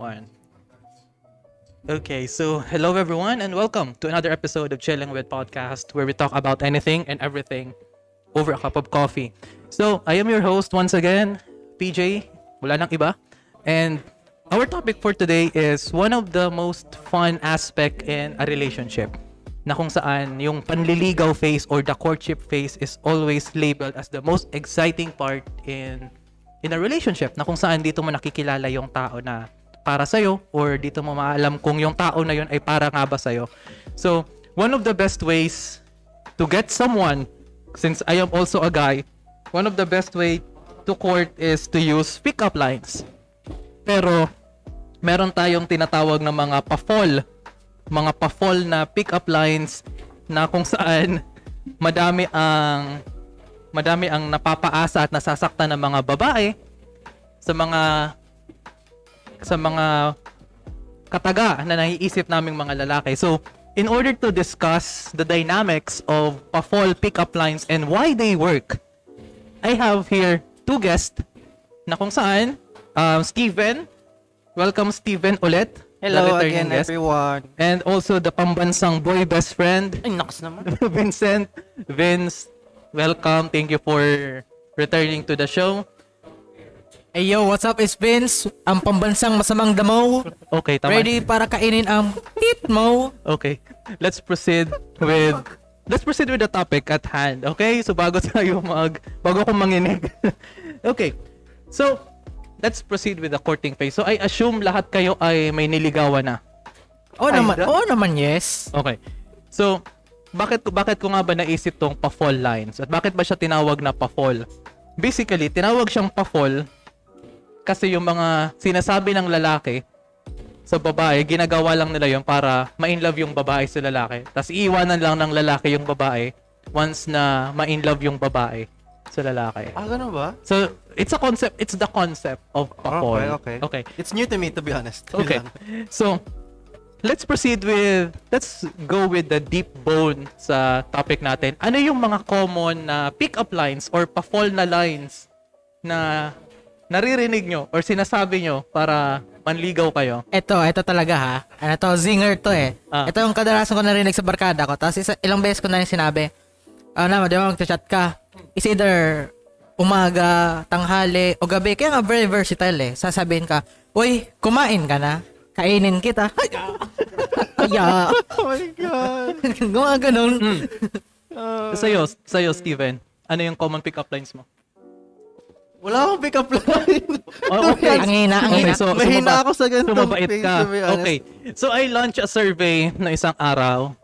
One. Okay, so hello everyone and welcome to another episode of Chilling with Podcast where we talk about anything and everything over a cup of coffee. So, I am your host once again, PJ, wala nang iba. And our topic for today is one of the most fun aspect in a relationship na kung saan yung panliligaw phase or the courtship phase is always labeled as the most exciting part in in a relationship na kung saan dito mo nakikilala yung tao na para sa'yo or dito mo maalam kung yung tao na yun ay para nga ba sa'yo. So, one of the best ways to get someone, since I am also a guy, one of the best way to court is to use pickup lines. Pero, meron tayong tinatawag na mga pa-fall. Mga pa-fall na pickup lines na kung saan madami ang madami ang napapaasa at nasasaktan ng mga babae sa mga sa mga kataga na naiisip naming mga lalaki. So, in order to discuss the dynamics of pa-fall pickup lines and why they work, I have here two guests na kung saan um, Steven, welcome Steven ulit. Hello again, guest. everyone. And also the pambansang boy best friend, Ay, nakas naman. Vincent. Vince, welcome. Thank you for returning to the show. Hey yo, what's up? It's Vince, ang pambansang masamang damo. Okay, tama. Ready para kainin ang tit mo. Okay. Let's proceed with Let's proceed with the topic at hand. Okay? So bago tayo mag bago ko manginig. okay. So let's proceed with the courting phase. So I assume lahat kayo ay may niligawan na. Oo Ay, naman, oo naman, yes. Okay. So bakit ko bakit ko nga ba naisip tong pa-fall lines? At bakit ba siya tinawag na pa-fall? Basically, tinawag siyang pa-fall kasi yung mga sinasabi ng lalaki sa babae, ginagawa lang nila yun para ma-inlove yung babae sa lalaki. Tapos iiwanan lang ng lalaki yung babae once na ma-inlove yung babae sa lalaki. Ah, ganun ba? So, it's a concept, it's the concept of pa-fall. Okay, okay. Okay. It's new to me, to be honest. Okay. So, let's proceed with, let's go with the deep bone sa topic natin. Ano yung mga common na pick-up lines or pa-fall na lines na naririnig nyo or sinasabi nyo para manligaw kayo? Ito, ito talaga ha. Ano to, zinger to eh. Ah. Ito yung kadalasan ko narinig sa barkada ko. Tapos isa, ilang beses ko na yung sinabi, ah naman, di ba magchat ka? It's either umaga, tanghali, o gabi. Kaya nga very versatile eh. Sasabihin ka, Uy, kumain ka na? Kainin kita. Kaya, Oh my God. gumawa ganun. Ah, Sa'yo, sa'yo, Steven, ano yung common pick-up lines mo? Wala akong pick-up line. Oh, okay. Ang hina, ang hina. so, Mahina sumaba- ako sa ganitong Sumabait ka. to be honest. Okay. So, I launched a survey na isang araw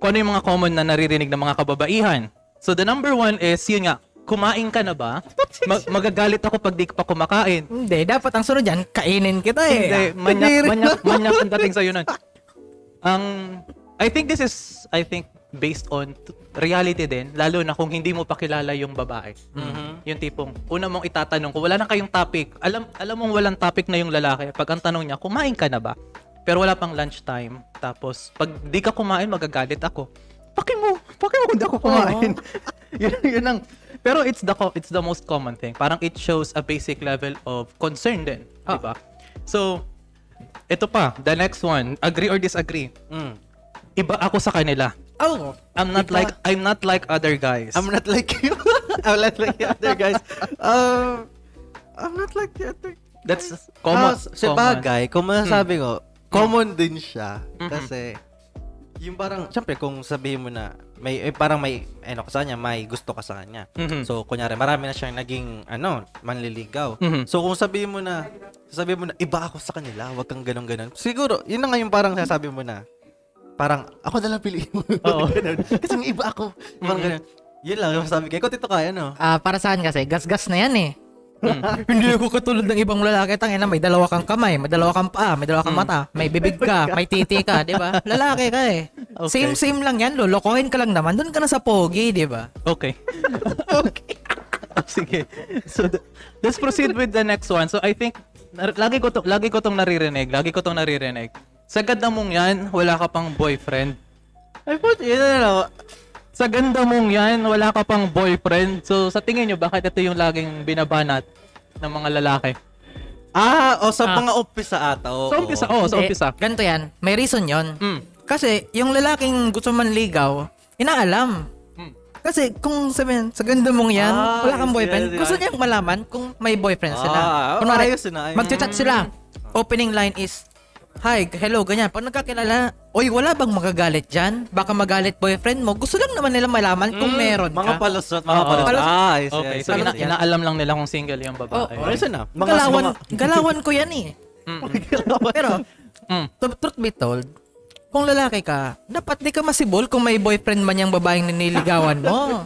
kung ano yung mga common na naririnig ng mga kababaihan. So, the number one is, yun nga, kumain ka na ba? Mag- magagalit ako pag di ka pa kumakain. Hindi, dapat ang sunod dyan, kainin kita eh. Hindi, manyak, manyak, manyak ang dating sa'yo nun. Ang, I think this is, I think, based on t- reality din, lalo na kung hindi mo pa kilala yung babae. Yung tipong, una mong itatanong, kung wala na kayong topic, alam, alam mong walang topic na yung lalaki, pag ang tanong niya, kumain ka na ba? Pero wala pang lunchtime. Tapos, pag di ka kumain, magagalit ako. Paki mo, paki mo kung di ako kumain. yun, yun ang, pero it's the it's the most common thing. Parang it shows a basic level of concern din, di ba? So, ito pa, the next one, agree or disagree. Mm. Iba ako sa kanila. Oh, I'm not like I'm not like other guys. I'm not like you. I'm not like the other guys. Um, I'm not like the other That's Ah, common. sa common. bagay, kung masasabi ko, common din siya. Mhm. Kasi, yung parang, syempre, kung sabihin mo na, may, eh, parang may, ano ka sa kanya, may gusto ka sa kanya. Mhm. So, kunyari, marami na siyang naging, ano, manliligaw. Mhm. So, kung sabihin mo na, sabihin mo na, iba ako sa kanila, wag kang ganun-ganun. Siguro, yun na nga yung parang sasabi mo na, parang, ako na lang piliin mo. Oo. Kasi may iba ako. Parang ganun. Yun lang yung sabi ko. Ikaw, Tito Kaya, no? Ah, para saan kasi? Gas-gas na yan eh. Hindi ako katulad ng ibang lalaki. Tangina, may dalawa kang kamay, may dalawa kang paa, may dalawa kang mata, may bibig ka, may titi ka, di ba? Lalaki ka eh. Okay. Same-same lang yan. Lolokohin ka lang naman. Doon ka na sa pogi, di ba? Okay. okay. Sige. So th- let's proceed with the next one. So I think nar- lagi ko to lagi ko tong naririnig, lagi ko tong naririnig. Sa ganda mong 'yan, wala ka pang boyfriend. Ay, put, yun na lang. Sa ganda mong 'yan, wala ka pang boyfriend. So sa tingin nyo bakit ito yung laging binabanat ng mga lalaki? Ah, o sa Ah. mga umpisa ata. Oo. Sa umpisa, oh, sa Hindi, umpisa. Ganito yan. May reason yon. Mm. Kasi yung lalaking gusto manligaw, inaalam. Mm. Kasi kung sabihin, sa ganda mong yan, Ah, wala kang yes, boyfriend, yes, gusto yes. niyang malaman kung may boyfriend sila. Ah, Kunwari, ayos na, ayos. magchat sila. Opening line is, Hi, hello, ganyan. Pag nagkakilala, Oy, wala bang magagalit dyan? Baka magalit boyfriend mo. Gusto lang naman nila malaman kung meron Mm, Mga ka. palusot, mga Oo. palusot. Ah, ayos, Okay, ayos, so ayos, ina- ayos. inaalam lang nila kung single yung babae. Oh, Ayos na. Mga, galawan, mga, galawan ko yan eh. Pero, Mm. to- truth be told, kung lalaki ka, dapat di ka masibol kung may boyfriend man yung babaeng niniligawan mo.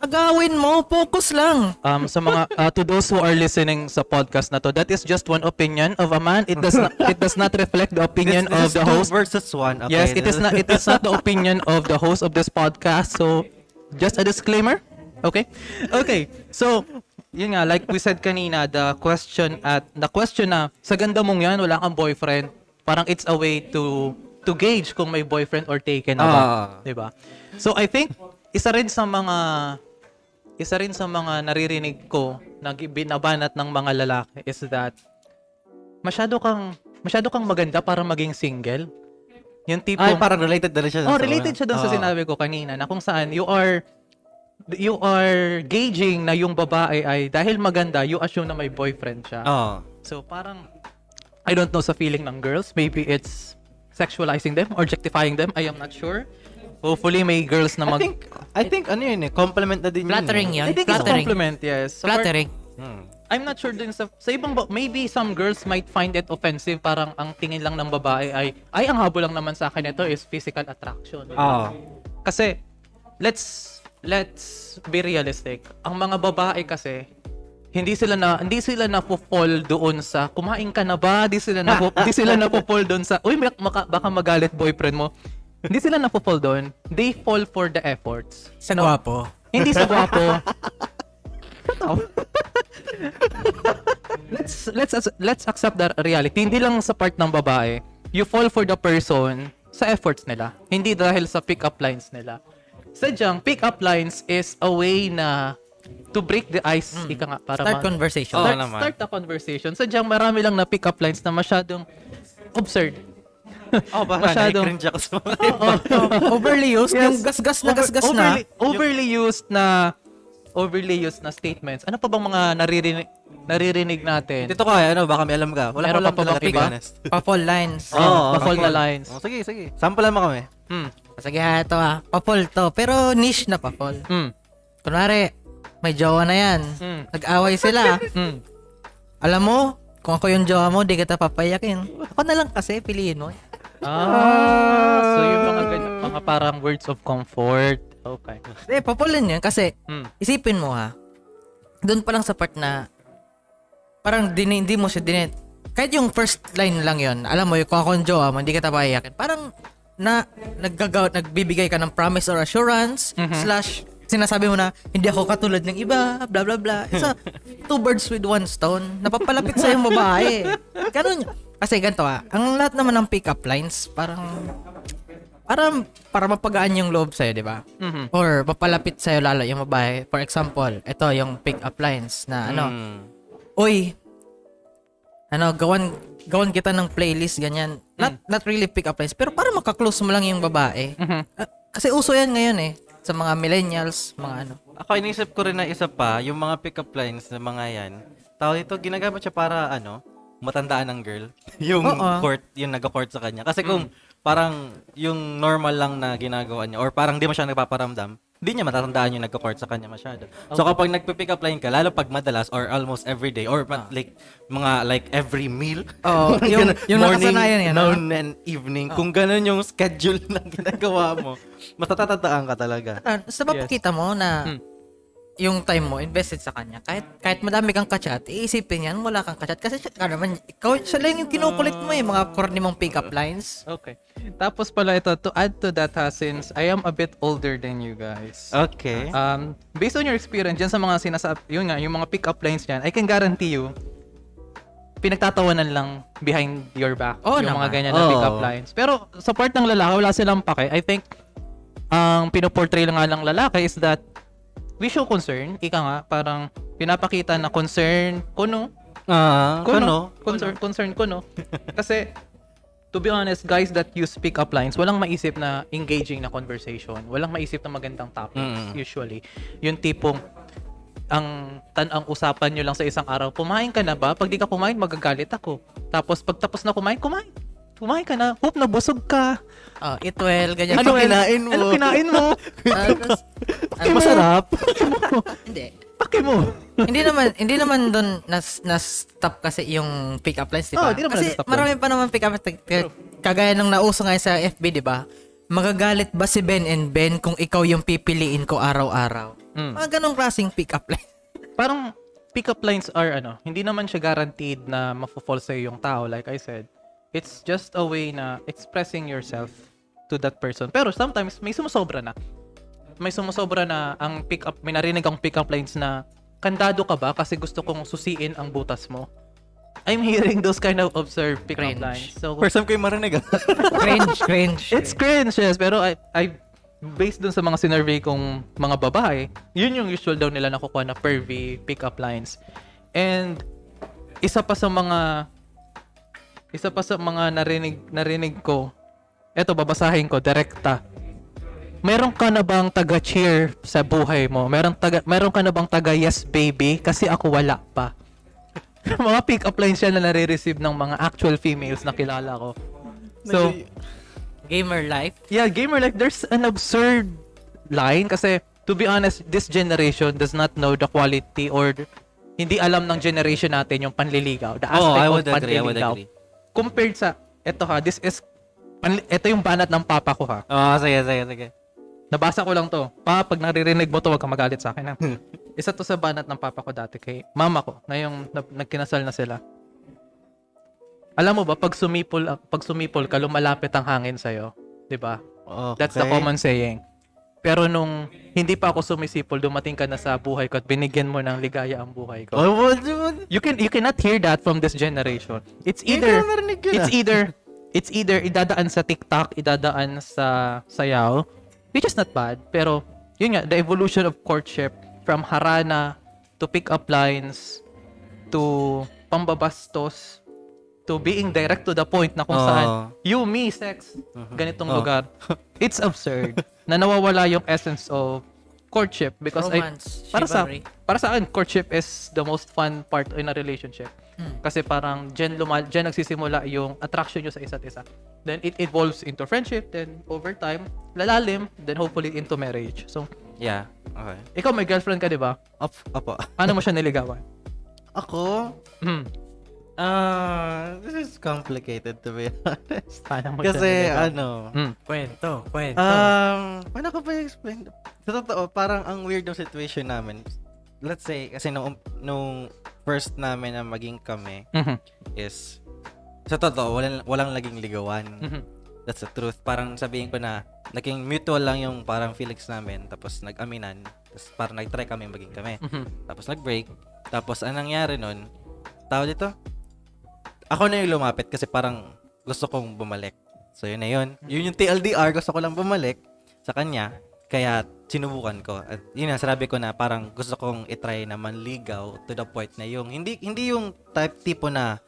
Agawin mo, focus lang. Um, sa mga uh, to those who are listening sa podcast na to, that is just one opinion of a man. It does not it does not reflect the opinion this, of this the two host. versus one. Okay. Yes, it is not it is not the opinion of the host of this podcast. So, just a disclaimer. Okay? Okay. So, yun nga like we said kanina, the question at the question na sa ganda mong 'yan, wala kang boyfriend. Parang it's a way to to gauge kung may boyfriend or taken na ba, Ah. 'di ba? So, I think isa rin sa mga isa rin sa mga naririnig ko na binabanat ng mga lalaki is that masyado kang masyado kang maganda para maging single. Yung tipo Ay, parang related na rin siya. Oh, sa- related siya doon sa Oo. sinabi ko kanina na kung saan you are you are gauging na yung babae ay dahil maganda, you assume na may boyfriend siya. Oo. So parang I don't know sa feeling ng girls, maybe it's sexualizing them or objectifying them, I am not sure. Hopefully may girls na I mag think, I think ano yun eh, compliment na din yun. Flattering eh. yan. I think it's a Flattering. compliment, yes. Sa part- Flattering. Hmm. I'm not sure din sa sa ibang ba- maybe some girls might find it offensive parang ang tingin lang ng babae ay ay ang habol lang naman sa akin ito is physical attraction. Oo. Kasi let's let's be realistic. Ang mga babae kasi hindi sila na hindi sila na fall doon sa kumain ka na ba? Hindi sila na hindi sila na fall doon sa uy mak- maka- baka magalit boyfriend mo. Hindi sila na fall doon. They fall for the efforts. Sa gwapo. Hindi sa gwapo. let's let's let's accept that reality. Hindi lang sa part ng babae. You fall for the person sa efforts nila. Hindi dahil sa pick-up lines nila. Sadyang pick-up lines is a way na to break the ice, ika nga, para Start ma- conversation. Start, start the conversation. Sadyang marami lang na pick-up lines na masyadong absurd. Oh, baka Masyadong- na-cringe ako sa mga Overly used, Yes. yung gasgas na Over- gasgas na. overly, overly used na overly used na statements. Ano pa bang mga naririnig naririnig natin? Dito ka, ano, baka may alam ka. Wala Meron ka pa ba, honest. Pa-fall lines. Oo, Oo, pa-fall na lines. Oh, sige, sige. Sample mo kami. Hmm. Sige ha, ito ha. Pa-fall to. Pero niche na pa-fall. Hmm. Kunwari, may jowa na yan. Mm. Nag-away sila. Hmm. Alam mo, kung ako yung jowa mo, di kita papayakin. Ako na lang kasi, piliin mo. Ah, so yung mga ganyan, mga parang words of comfort. Okay. Eh, papulin yun kasi Hmm. isipin mo ha, doon pa lang sa part na parang din, hindi mo siya dinet. Kahit yung first line lang yon alam mo, yung jowa mo, hindi kita papayakin. Parang na naggagaw, nagbibigay ka ng promise or assurance slash sinasabi mo na hindi ako katulad ng iba, blah blah blah. Isa, two birds with one stone. Napapalapit sa yung babae. Ganun. Kasi ganito ah, ang lahat naman ng pick-up lines, parang parang para mapagaan yung loob sa'yo, di ba? Mhm. Or mapalapit sa'yo lalo yung babae. For example, ito yung pick-up lines na ano, Hmm. Uy, ano, gawan, gawan kita ng playlist, ganyan. Not, not really pick-up lines, pero para makaklose mo lang yung babae. Mhm. Ah, kasi uso yan ngayon eh. Sa mga millennials, mga ano. Ako, inisip ko rin na isa pa, yung mga pick-up lines na mga yan, tao ito, ginagamit siya para, ano, matandaan ng girl. yung Oo. court, yung nag-court sa kanya. Kasi kung parang yung normal lang na ginagawa niya, or parang di mo siya nagpaparamdam, hindi niya matatandaan yung nagko-court sa kanya masyado. So kapag nagpi-pick up line ka, lalo pag madalas or almost every day or ma- like mga like every meal. Oo, yung- Ganun, yung morning, nakasanayan yan, noon and evening. Kung ganun yung schedule na ginagawa mo, matatandaan ka talaga. Ah, Basta mapakita mo na Hmm. Yung time mo invested sa kanya. Kahit kahit madami kang kachat, iisipin yan, wala kang kachat. Kasi siya, ka naman, ikaw, siya lang yung kinukulit mo eh, mga corny mong pick-up lines. Okay. Tapos pala ito, to add to that ha, since I am a bit older than you guys. Okay. Um, based on your experience dyan sa mga sinasabi, yun nga, yung mga pick-up lines dyan, I can guarantee you, pinagtatawanan lang behind your back Oo yung mga naman. ganyan na Oo. pick-up lines. Pero sa part ng lalaki, wala silang pake. I think, ang pinoportray lang nga ng lalaki is that we show concern. Ika nga, parang pinapakita na concern, kuno, Ah, Ko, ano? no? Concern, concern ko, no? Kasi, to be honest, guys that use pick-up lines, walang maisip na engaging na conversation. Walang maisip na magandang topics, Mm. usually. Yung tipong, ang tan ang usapan nyo lang sa isang araw, kumain ka na ba? Pag di ka kumain, magagalit ako. Tapos, pag tapos na kumain, kumain. Kumain ka na. Hope na busog ka. Oh, eat well, ganyan. Ano kinain mo? Ano kinain mo? Ah, tas- masarap. hindi. Paki mo. hindi naman hindi naman doon nas na stop kasi yung pick up lines, di Oh, ba? di naman kasi marami pa naman pick up kagaya nung nauso ngayon sa FB, di ba? Magagalit ba si Ben and Ben kung ikaw yung pipiliin ko araw-araw? Mm. Mga ganong klaseng pick up line. Parang pick-up lines are ano, hindi naman siya guaranteed na mafo-fall sa yung tao like I said. It's just a way na expressing yourself to that person. Pero sometimes may sumusobra na. May sumusobra na ang pick-up, may narinig akong pick-up lines na kandado ka ba kasi gusto kong susiin ang butas mo. I'm hearing those kind of absurd pick-up Cringe. lines. So, First time ko yung marinig. ah. cringe, cringe. It's cringe, yes. Pero I, I based dun sa mga sinurvey kong mga babae, yun yung usual daw nila nakukuha na pervy pick-up lines. And isa pa sa mga isa pa sa mga narinig narinig ko, eto babasahin ko direkta. Meron ka na bang taga-cheer sa buhay mo? Meron taga meron ka na bang taga yes baby kasi ako wala pa. mga pick-up lines yan na nare-receive ng mga actual females na kilala ko. So, Gamer life. Yeah, gamer like there's an absurd line kasi to be honest, this generation does not know the quality or hindi alam ng generation natin yung panliligaw. The oh, aspect I of would agree. I would panliligaw. agree. Compared sa eto ha, this is ito yung banat ng papa ko ha. Oh, sige, sige, sige. Nabasa ko lang to. Pa, pag naririnig mo to, wag kang magalit sa akin ha. Isa to sa banat ng papa ko dati kay mama ko, ngayong na, nagkinasal na sila. Alam mo ba, pag sumipol, pag sumipol ka, lumalapit ang hangin sa'yo. 'di ba? Okay. That's the common saying. Pero nung hindi pa ako sumisipol, dumating ka na sa buhay ko at binigyan mo ng ligaya ang buhay ko. Oh? You can you cannot hear that from this generation. It's either it's either it's either idadaan sa TikTok, idadaan sa sayaw, which is not bad, pero yun nga, the evolution of courtship from harana to pick up lines to pambabastos to being direct to the point na kung Oo. saan you, me, sex, ganitong Oh. lugar. It's absurd na nawawala yung essence of courtship because I, Romance, para sa chivalry. para sa akin courtship is the most fun part in a relationship. Kasi parang dyan, lumal, dyan nagsisimula yung attraction nyo sa isa't isa. Then it evolves into friendship, then over time, lalalim, then hopefully into marriage. So, Yeah. Okay. ikaw may girlfriend ka, di ba? Op, opo. Paano mo siya niligawan? Ako? Hmm. Ah, this is complicated to be honest. Paano mo Kasi ano, Hmm. Kwento, kwento. um, paano ko ba i-explain? Sa totoo, parang ang weird ng situation namin. Let's say, kasi nung, nung first namin na maging kami Mhm. is, sa totoo, walang, walang laging ligawan. Mhm. That's the truth. Parang sabihin ko na, naging mutual lang yung parang feelings namin. Tapos nag-aminan. Tapos parang nag-try kami maging kami. Mhm. Tapos nag-break. Tapos anong nangyari nun? Tao dito? Ako na yung lumapit kasi parang gusto kong bumalik. So yun na yun. Yun yung TLDR, gusto ko lang bumalik sa kanya. Kaya sinubukan ko. At yun na, sinabi ko na parang gusto kong itry na manligaw to the point na yung, hindi, hindi yung type tipo na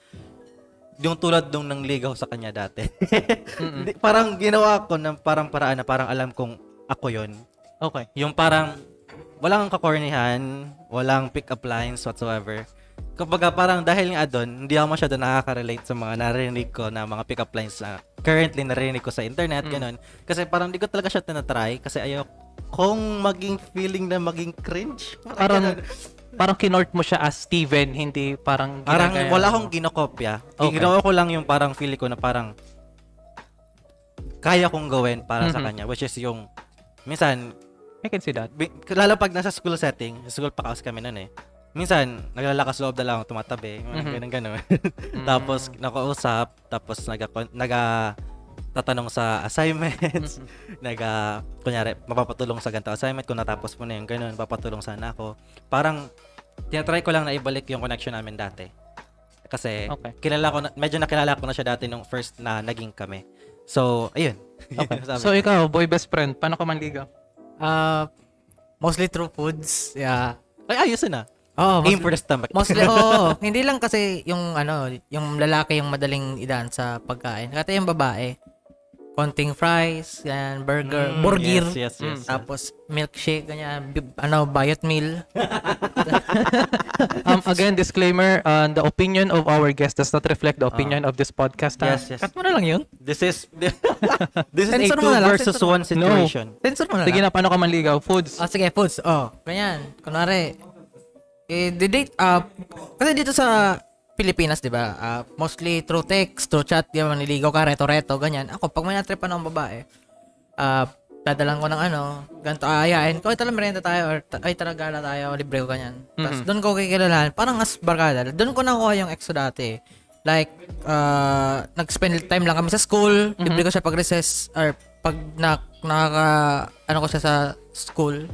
yung tulad nung nangligaw sa kanya dati. Hindi, parang ginawa ko ng parang paraan na parang alam kong ako yun. Okay. Yung parang walang kakornihan, walang pick-up lines whatsoever. Kapag parang dahil nga doon, hindi ako masyado nakaka-relate sa mga narinig ko na mga pick-up lines na currently narinig ko sa internet, ganun. Kasi parang di ko talaga siya tinatry kasi ayaw kong maging feeling na maging cringe. Parang, parang kinort mo siya as Steven, hindi parang Parang wala akong ginokopya. Okay. Ginawa ko lang yung parang feeling ko na parang kaya kong gawin para sa Mhm. kanya. Which is yung, minsan, I can see that. Lalo pag nasa school setting, sa school pa kami noon eh. Minsan, naglalakas loob na lang tumatabi, mga Mhm. ganun ganun. tapos nakausap, tapos naga naga tatanong sa assignments, naga kunyari mapapatulong sa ganito assignment kung natapos mo na yung ganun, papatulong sana ako. Parang tinatry ko lang na ibalik yung connection namin dati. Kasi Okay. kilala ko na, medyo nakilala ko na siya dati nung first na naging kami. So, ayun. Okay. So ikaw, boy best friend, paano ka manligaw? Ah, mostly through foods. Yeah. ay ayos na. Oo, Aim mostly, for the stomach. mostly oo. hindi lang kasi yung ano, yung lalaki yung madaling idaan sa pagkain. Kaya yung babae, konting fries, yan, burger, Mm, burger, Yes, yes, yes. tapos milkshake, ganyan, bi- ano, bayot meal. Um, again, disclaimer, uh, the opinion of our guest does not reflect the opinion of this podcast. Yes, yes. Cut mo na lang yun. This is this is a Censor two mo na lang, versus one situation. Censor mo na Sige lang. na, paano ka manligaw? Foods. Ah, sige, foods. Oh, ganyan. Kunwari, eh, the date, ah, kasi dito sa Pilipinas, di ba, ah, mostly through text, through chat, di ba, manliligaw ka, reto-reto, ganyan. Ako, pag may natripan ng babae, ah, dadalan ko ng ano, ganito, aayain ko, ay tala merienda tayo, or ay tala gala tayo, libre ko, ganyan. Tapos doon ko kikilalahan, parang as barkada, doon ko nakuha yung exo dati. Like, ah, nag-spend time lang kami sa school, libre ko siya pag recess, or pag na, nakaka, ano ko siya sa school,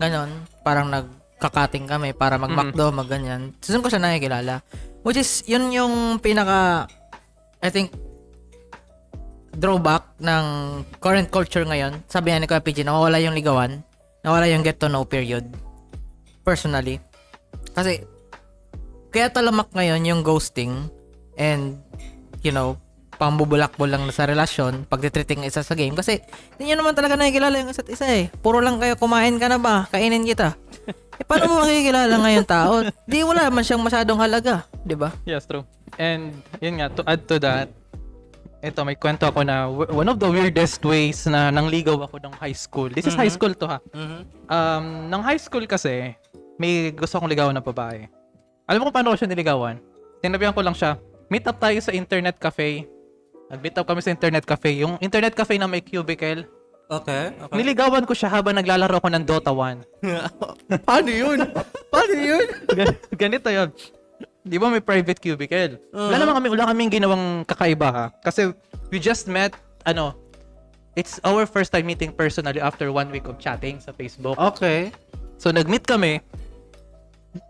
ganon, parang nagkakating kami para mag-McDo, mag-ganyan. So, doon ko siya nakikilala. Which is, yun yung pinaka, I think, drawback ng current culture ngayon. Sabi nga ni Kuya PG, nawawala yung ligawan. Nawala yung get to know period. Personally. Kasi, kaya talamak ngayon yung ghosting and, you know, pambubulakbol lang sa relasyon, pagtitreating isa sa game. Kasi, hindi nyo naman talaga nakikilala yung isa't isa eh. Puro lang kayo, kumain ka na ba? Kainin kita. Eh, paano mo makikilala ngayon tao? Di wala man siyang masyadong halaga. Di ba? Yes, true. And yun nga, to add to that, ito, may kwento ako na one of the weirdest ways na nangligaw ako ng high school. This is high school to ha. Mhm. Um, ng high school kasi, may gusto kong ligawan na babae. Alam mo kung paano ko siya niligawan? Tinabihan ko lang siya, meet up tayo sa internet cafe. Nag-meet up kami sa internet cafe. Yung internet cafe na may cubicle. Okay. okay. Niligawan ko siya habang naglalaro ko ng Dota 1. Paano yun? Paano yun? Gan- Ganito yun. Di ba may private cubicle? Wala naman kami, wala kaming ginawang kakaiba ha. Kasi we just met, ano, it's our first time meeting personally after one week of chatting sa Facebook. Okay. So nag-meet kami.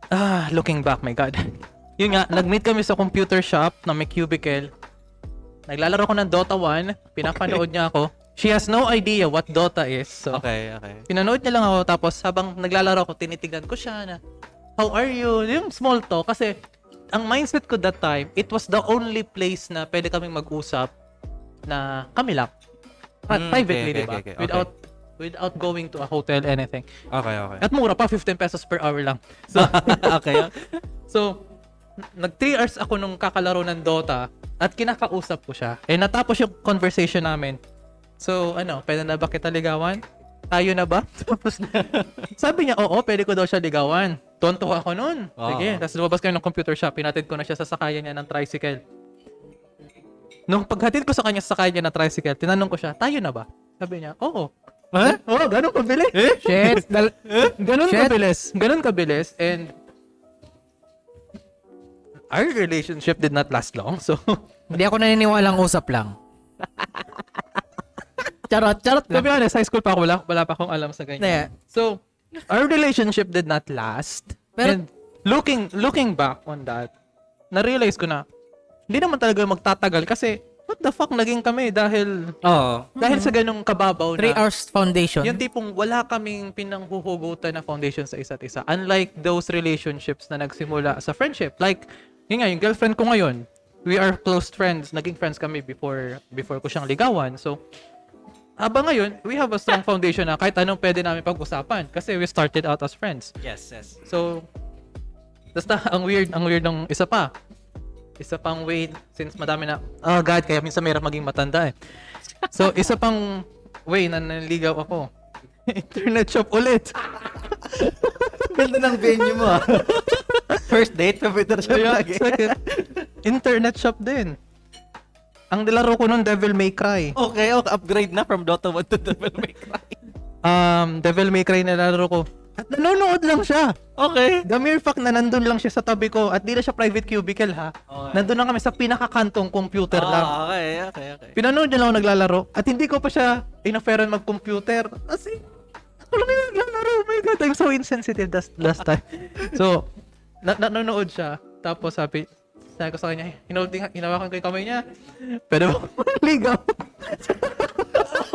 Ah, looking back, my God. Yun nga, nag-meet kami sa computer shop na may cubicle. Naglalaro ko ng Dota 1. Pinapanood niya ako. She has no idea what Dota is. So, Okay, okay. pinanood niya lang ako tapos habang naglalaro ako tinitignan ko siya na how are you yung small talk kasi ang mindset ko that time it was the only place na pwede kaming mag-usap na kami lang Pri- Mm, privately okay, diba okay, okay, okay. without without going to a hotel anything Okay, okay. at mura pa 15 pesos per hour lang so okay. so nag 3 hours ako nung kakalaro ng Dota at kinakausap ko siya eh natapos yung conversation namin So, ano, pwede na ba kita ligawan? Tayo na ba? Tapos, sabi niya, oo, pwede ko daw siya ligawan. Tonto ako nun. Sige, Oo. tapos lumabas kami ng computer shop, pinatid ko na siya sa sakayan niya ng tricycle. Nung paghatid ko sa kanya sa sakayan niya ng tricycle, tinanong ko siya, tayo na ba? Sabi niya, oo. Huh? Oo, ganun kabilis. Shit. Dal- Ganun Shit. kabilis. Ganun kabilis. And, our relationship did not last long. So, Hindi ako naniniwalang usap lang. charot, charot to be lang. honest, high school pa ako, wala, wala pa akong alam sa ganyan. Hindi. So, our relationship did not last. Pero- and looking looking back on that, na-realize ko na, hindi naman talaga magtatagal kasi, what the fuck, naging kami dahil, Oo. dahil sa ganong kababaw Three na, hours foundation. yung tipong wala kaming pinanghuhugutan na foundation sa isa't isa. Unlike those relationships na nagsimula sa friendship. Like, yun nga, yung girlfriend ko ngayon, we are close friends. Naging friends kami before before ko siyang ligawan. So, habang ngayon, we have a strong foundation na kahit anong pwede namin pag-usapan kasi we started out as friends. Yes, yes. So, basta ang weird, ang weird ng isa pa. Isa pang way, since madami na, oh God, kaya minsan mahirap maging matanda eh. So, isa pang way na naligaw ako. Internet shop ulit. Ganda ng venue mo ah. First date, computer shop Kaya, lagi. second, internet shop din. Ang nilaro ko nun, Devil May Cry. Okay, okay, upgrade na from Dota 1 to Devil May Cry. Um, Devil May Cry nilaro ko. At nanonood lang siya. Okay. The mere fact na nandun lang siya sa tabi ko at di na siya private cubicle ha. Okay. Nandun lang kami sa pinakakantong computer lang. Ah, okay, okay, okay. Pinanood niya lang ako naglalaro at hindi ko pa siya inofferan mag-computer. Kasi, ako lang yung naglalaro. Oh my God, I'm so insensitive last, last time. So, na nanonood siya. Tapos sabi, sabi ko sa kanya, hinawakan hinawakan ko yung kamay niya. Pwede ba ligaw?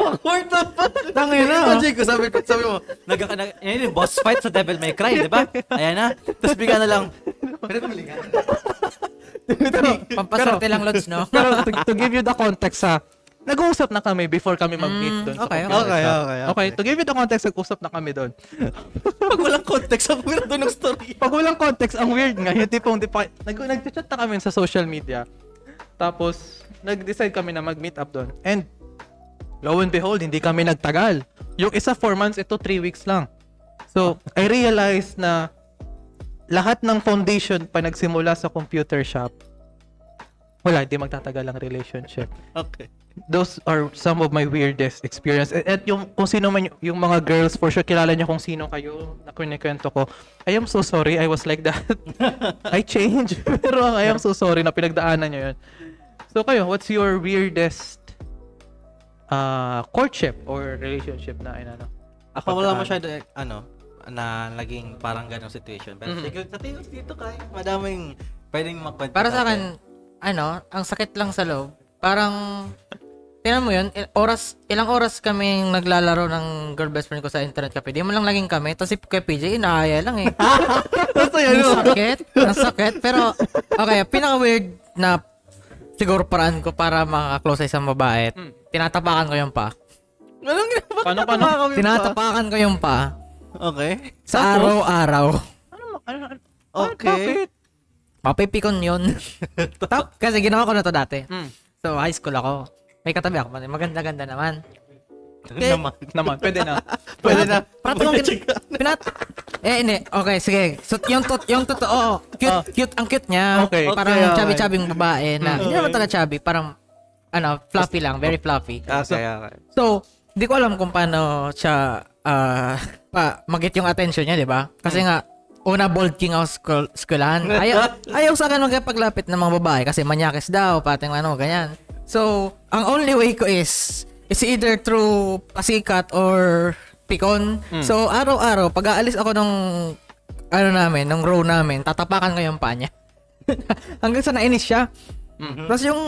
Awkward na pa. Tangin na. Imagine ko, sabi ko, sabi mo, nag, nag, yan yung boss fight sa Devil May Cry, di ba? Ayan na. Tapos bigla na lang, pwede tumuli ka. Pampasarte lang, Lods, no? Pero to, to give you the context ha, nag-uusap na kami before kami mag-meet Mm, doon sa okay, computer okay, shop. okay, okay. Okay, to give you the context, nag-usap na kami doon. Pag walang context, ang weird doon ng story. Pag walang context, ang weird nga. Yung tipong, di pa, nag, nag-chat na kami sa social media. Tapos, nag-decide kami na mag-meet up doon. And, lo and behold, hindi kami nagtagal. Yung isa 4 months, ito 3 weeks lang. So, I realized na lahat ng foundation pa nagsimula sa computer shop, wala, hindi magtatagal ang relationship Okay. Those are some of my weirdest experience. At, at yung kung sino man yung mga girls, for sure kilala niyo kung sino kayo na kunikwento ko. I am so sorry I was like that. I changed. Pero I am so sorry na pinagdaanan niyo yun. So kayo, what's your weirdest uh, courtship or relationship na inano? Ako wala masyado, eh, ano, na naging parang ganong situation. Pero Mhm. siguro, sa tingin dito kay, madaming pwedeng makwento. Para sa akin, ano, ang sakit lang sa loob. Parang, tingnan mo yun, il- oras, ilang oras kaming naglalaro ng girl best friend ko sa internet cafe. Di mo lang laging kami. Tapos si kay PJ, inaaya lang eh. Basta ang sakit. Ang sakit. Pero, okay, pinaka-weird na siguro paraan ko para makaka-close sa isang babae. Mm. Tinatapakan ko yung pa. Anong ginagawa? Paano, paano? Tinatapakan ko yung pa. Okay. Sa Tapos? araw-araw. Ano, ano, ano, Okay. bakit? Papipikon yun. Tap, kasi ginawa ko na to dati. Mm. So, high school ako. May katabi ako. Maganda-ganda naman. Okay. Naman. Naman, pwede na. Pwede na. Parang pinat... Eh, hindi. Okay, sige. So, yung, tot, yung totoo, cute, Ah. cute, ang cute niya. Okay. Parang Okay, okay. chubby-chubbing babae na, hindi Okay. naman talaga chubby, parang, ano, fluffy lang, very fluffy. Okay, okay. So, di ko alam kung paano siya, ah, pa, magit yung attention niya, di ba? Kasi nga, una bold king ako school, skulahan. Ayaw, ayaw sa akin magpaglapit ng mga babae kasi manyakis daw, pating ano, ganyan. So, ang only way ko is, is either through pasikat or pikon. So, araw-araw, pag aalis ako ng, ano namin, ng row namin, tatapakan ko yung paa niya. Hanggang sa nainis siya. Mhm. Tapos yung,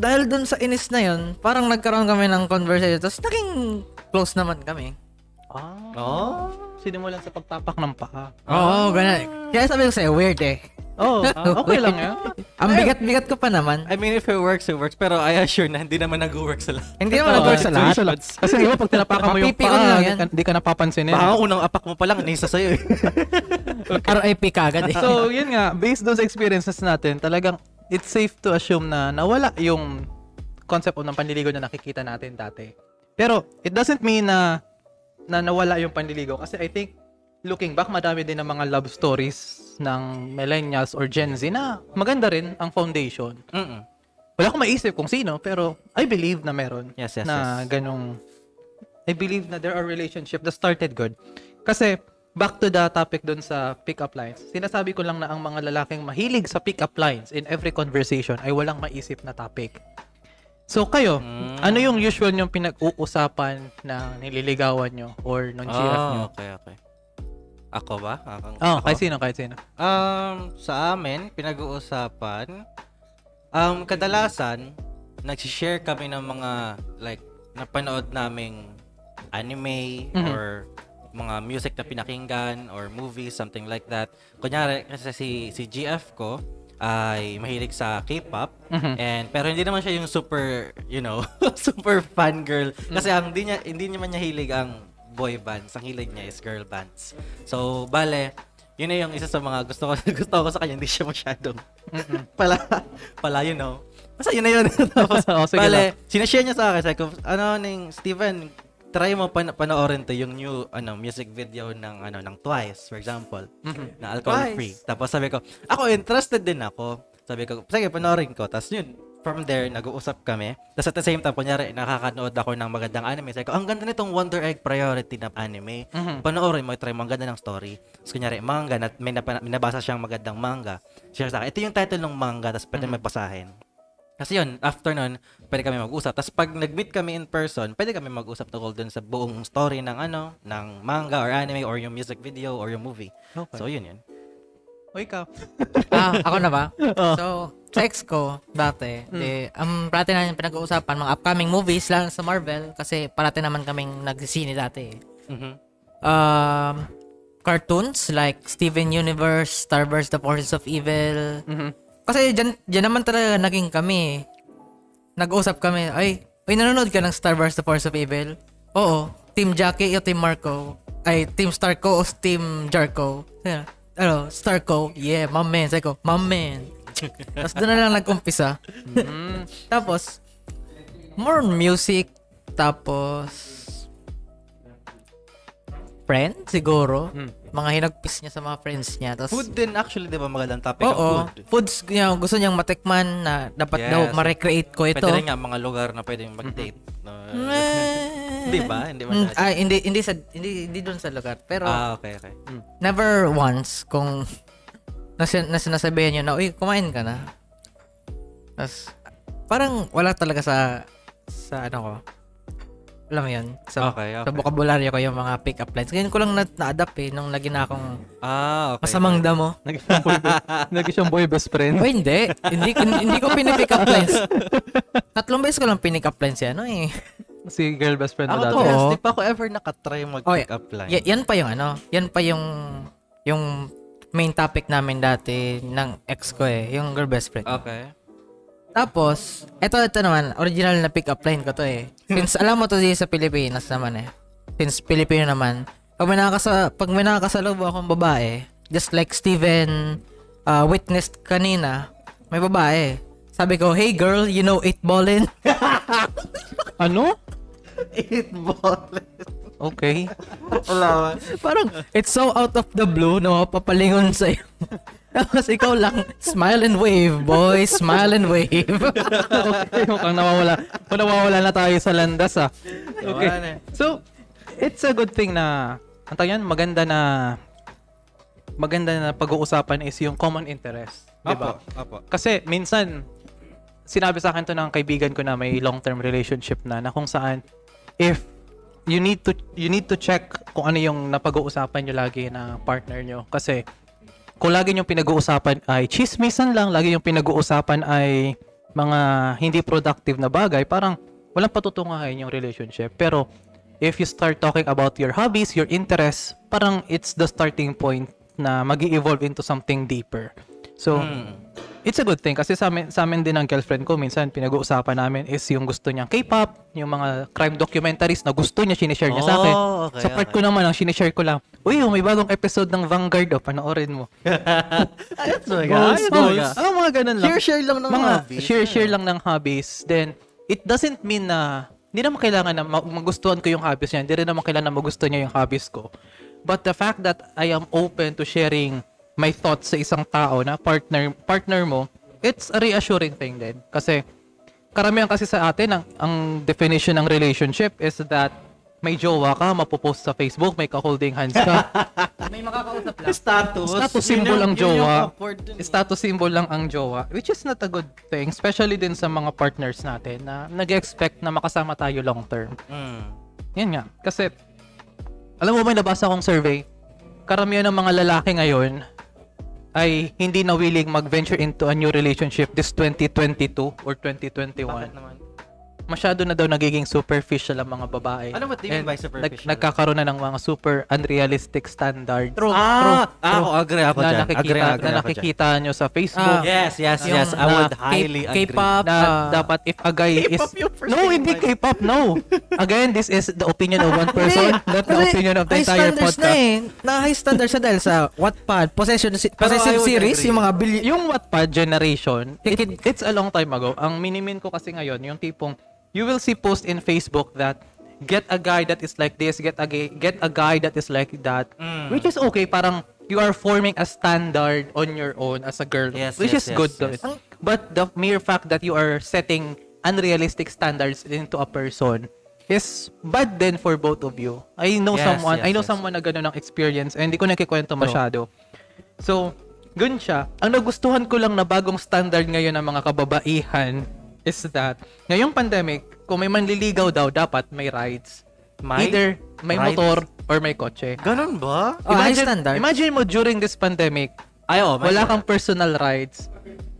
dahil dun sa inis na yun, parang nagkaroon kami ng conversation. Tapos naging close naman kami. Ah, Oh. Sinimulan sa pagtapak ng paa. Oo, ganun. Kaya sabi ko sa'yo, weird eh. Oh, ah, okay lang yan. Ang bigat-bigat ko pa naman. I mean, if it works, it works. Pero I assure na hindi naman nag-work sa lahat. Hindi naman nag-work sa lahat. Kasi di ba pag tinapakan mo yung paa, lang yan. hindi ka napapansinin. Baka unang apak mo pa lang, nisa sa'yo eh. RIP kagad eh. So, yun nga, based doon sa experiences natin, talagang it's safe to assume na nawala yung concept of ng panliligaw na nakikita natin dati. Pero, it doesn't mean na na nawala yung panliligaw kasi I think looking back, madami din ng mga love stories ng millennials or Gen Z na maganda rin ang foundation. Mm-mm. Wala akong maisip kung sino, pero I believe na meron Yes, yes, na yes. ganong I believe na there are relationship that started good. Kasi back to the topic dun sa pick-up lines. Sinasabi ko lang na ang mga lalaking mahilig sa pick-up lines in every conversation ay walang maisip na topic. So kayo, Mm. ano yung usual yung pinag-uusapan na nililigawan nyo or nung GF nyo? Ah, okay, okay. Ako ba? Ako, Oh, ako? kahit sino, kahit sino. Um, sa amin, pinag-uusapan, um, kadalasan, nagsishare kami ng mga, like, napanood naming anime Mhm. or mga music na pinakinggan or movies, something like that. Kunyari, kasi si, si GF ko ay mahilig sa K-pop Mhm. and pero hindi naman siya yung super, you know, super fan girl kasi ang hindi niya hindi naman niya hilig ang boy bands, ang hilig niya is girl bands. So, bale, yun na yung isa sa mga gusto ko gusto ko sa kanya, hindi siya masyadong pala pala you know. Basta yun na yun. Tapos, Oh, sige bale, sinashare niya sa akin, sabi ko, ano ning Steven, try mo pan panoorin to yung new ano music video ng ano ng Twice for example Mhm. na alcohol Twice. free. Tapos sabi ko, ako interested din ako. Sabi ko, sige, panoorin ko. Tapos yun, from there, nag-uusap kami. Tapos at the same time, kunyari, nakakanood ako ng magandang anime. Sabi ko, ang ganda nitong Wonder Egg Priority na anime. Mhm. Panoorin mo, try mo, ang ganda ng story. Tapos kunyari, manga, na, may, napa, may nabasa siyang magandang manga. Share sa akin, ito yung title ng manga, tapos pwede Mhm. magbasahin. Kasi yun, after nun, pwede kami mag-usap. Tapos pag nag-meet kami in person, pwede kami mag-usap tungkol dun sa buong story ng ano, ng manga or anime or yung music video or yung movie. Okay. So yun yun. O ikaw. ah, ako na ba? Oh. So, sa ex ko, dati, di, ang parati namin pinag-uusapan, mga upcoming movies, lalo sa Marvel, kasi parati naman kaming nagsisini dati. Mhm. Um, cartoons like Steven Universe, Star Wars, The Forces of Evil. Mhm. Kasi dyan, dyan naman talaga naging kami. Nag-usap kami, ay, ay nanonood ka ng Star Wars, The Forces of Evil? Oo. Team Jackie o Team Marco? Ay, Team Starco o Team Jarco? Yeah. Ano, Starco? Yeah, my man. Sabi ko, my man. Tapos doon na lang nag-umpisa. Mm. Tapos, more music. Tapos, friend, siguro. Mm. Mga hinagpis niya sa mga friends niya. Tapos, Food din actually, di ba magandang topic Oo. ang food. Foods niya, gusto niyang matikman na dapat Yes. daw ma-recreate ko ito. Pwede rin nga mga lugar na pwedeng mag-date. No, Di ba? Hindi ba? Mm, ah, hindi hindi sa hindi hindi doon sa lugar. Pero Ah, okay, okay. never once kung na, sin- na sinasabihan niyo na, "Uy, kumain ka na." Tapos parang wala talaga sa sa ano ko. Alam mo 'yun? Sa, Okay, sa okay. vocabulary ko yung mga pick-up lines. Ngayon ko lang na, na-adapt eh nung lagi na akong Ah, okay. masamang damo. Naging siyang boy, naging siyang boy best friend. O hindi. hindi, hindi ko pinipick up lines. Tatlong beses ko lang pinick up lines yan. Ano eh. Si girl best friend mo Ako dati. to, Oo. yes, di pa ako ever nakatry mag-pick up line. Y- yan pa yung ano. Yan pa yung yung main topic namin dati ng ex ko eh. Yung girl best friend. Okay. Tapos, eto, ito naman. Original na pick up line ko to eh. Since alam mo to di sa Pilipinas naman eh. Since Pilipino naman. Pag may nakakasa, pag may nakakasalubong akong babae, just like Steven uh, witnessed kanina, may babae. Sabi ko, hey girl, you know eight ballin? Ano? Eat ball. Okay. Wala Parang, it's so out of the blue na mapapalingon sa'yo. Tapos ikaw lang, smile and wave, boy. Smile and wave. okay, mukhang nawawala. Mukhang nawawala na tayo sa landas ah. Okay. So, it's a good thing na, ang tawag yan, maganda na, maganda na pag-uusapan is yung common interest. Di ba? Apo. Kasi minsan, sinabi sa akin to ng kaibigan ko na may long-term relationship na, na kung saan, if you need to you need to check kung ano yung napag-uusapan nyo lagi na partner nyo. Kasi, kung lagi yung pinag-uusapan ay chismisan lang, lagi yung pinag-uusapan ay mga hindi productive na bagay, parang walang patutunguhan yung relationship. Pero, if you start talking about your hobbies, your interests, parang it's the starting point na mag evolve into something deeper. So, Hmm. it's a good thing kasi sa amin, sa amin din ng girlfriend ko, minsan pinag-uusapan namin is yung gusto niyang K-pop, yung mga crime documentaries na gusto niya, sinishare niya sa akin. Oh, okay, sa part okay. ko naman, ang sinishare ko lang, uy, oh, may bagong episode ng Vanguard, oh, panoorin mo. Ayos Goals, goals. Ah, mga ganun lang. Share-share lang ng mga hobbies. Share-share lang ng hobbies. Then, it doesn't mean na, hindi naman kailangan na ma- magustuhan ko yung hobbies niya. Hindi rin naman kailangan na magustuhan niya yung hobbies ko. But the fact that I am open to sharing my thoughts sa isang tao na partner partner mo, it's a reassuring thing din. Kasi, karamihan kasi sa atin, ang, ang definition ng relationship is that may jowa ka, mapopost sa Facebook, may ka-holding hands ka. May makakausap lang. Status. Status symbol ang jowa. eh. Status symbol lang ang jowa, which is not a good thing, especially din sa mga partners natin na nag-expect na makasama tayo long term. Mm. Yan nga. Kasi, alam mo ba, may nabasa kong survey, karamihan ng mga lalaki ngayon ay hindi na willing mag-venture into a new relationship this 2022 or 2021. Bakit naman? Masyado na daw nagiging superficial ang mga babae. Ano ba tingin And by superficial? nag- nagkakaroon na ng mga super unrealistic standards. True, Ah, ah, ako agree ako na dyan. nakikita, agree, agree na ako nakikita nyo sa Facebook. Ah, Yes, yes, Yung yes. I would K- highly agree. K-pop, na ah, dapat if a guy is K-pop yung first no hindi. K-pop no again this is the opinion of one person not the opinion of the high entire standards podcast na eh. Na high standards na dahil sa Wattpad, Possession, Possessive Series, agree. yung mga billion. yung Wattpad generation it, it's a long time ago ang minimin ko kasi ngayon yung tipong you will see post in Facebook that get a guy that is like this get a gay, get a guy that is like that Mm. which is okay parang you are forming a standard on your own as a girl Yes, which yes, is yes, good yes. though. but the mere fact that you are setting unrealistic standards into a person is bad then for both of you. I know Yes, someone, yes, I know yes. someone na gano'n ng experience and hindi ko nakikwento masyado. So, gun siya. Ang nagustuhan ko lang na bagong standard ngayon ng mga kababaihan is that, ngayong pandemic, kung may manliligaw daw, dapat may rides. May Either may rides? motor or may kotse. Ganun ba? Oh, high standard. imagine mo during this pandemic, Ay, oh, wala kang personal rides.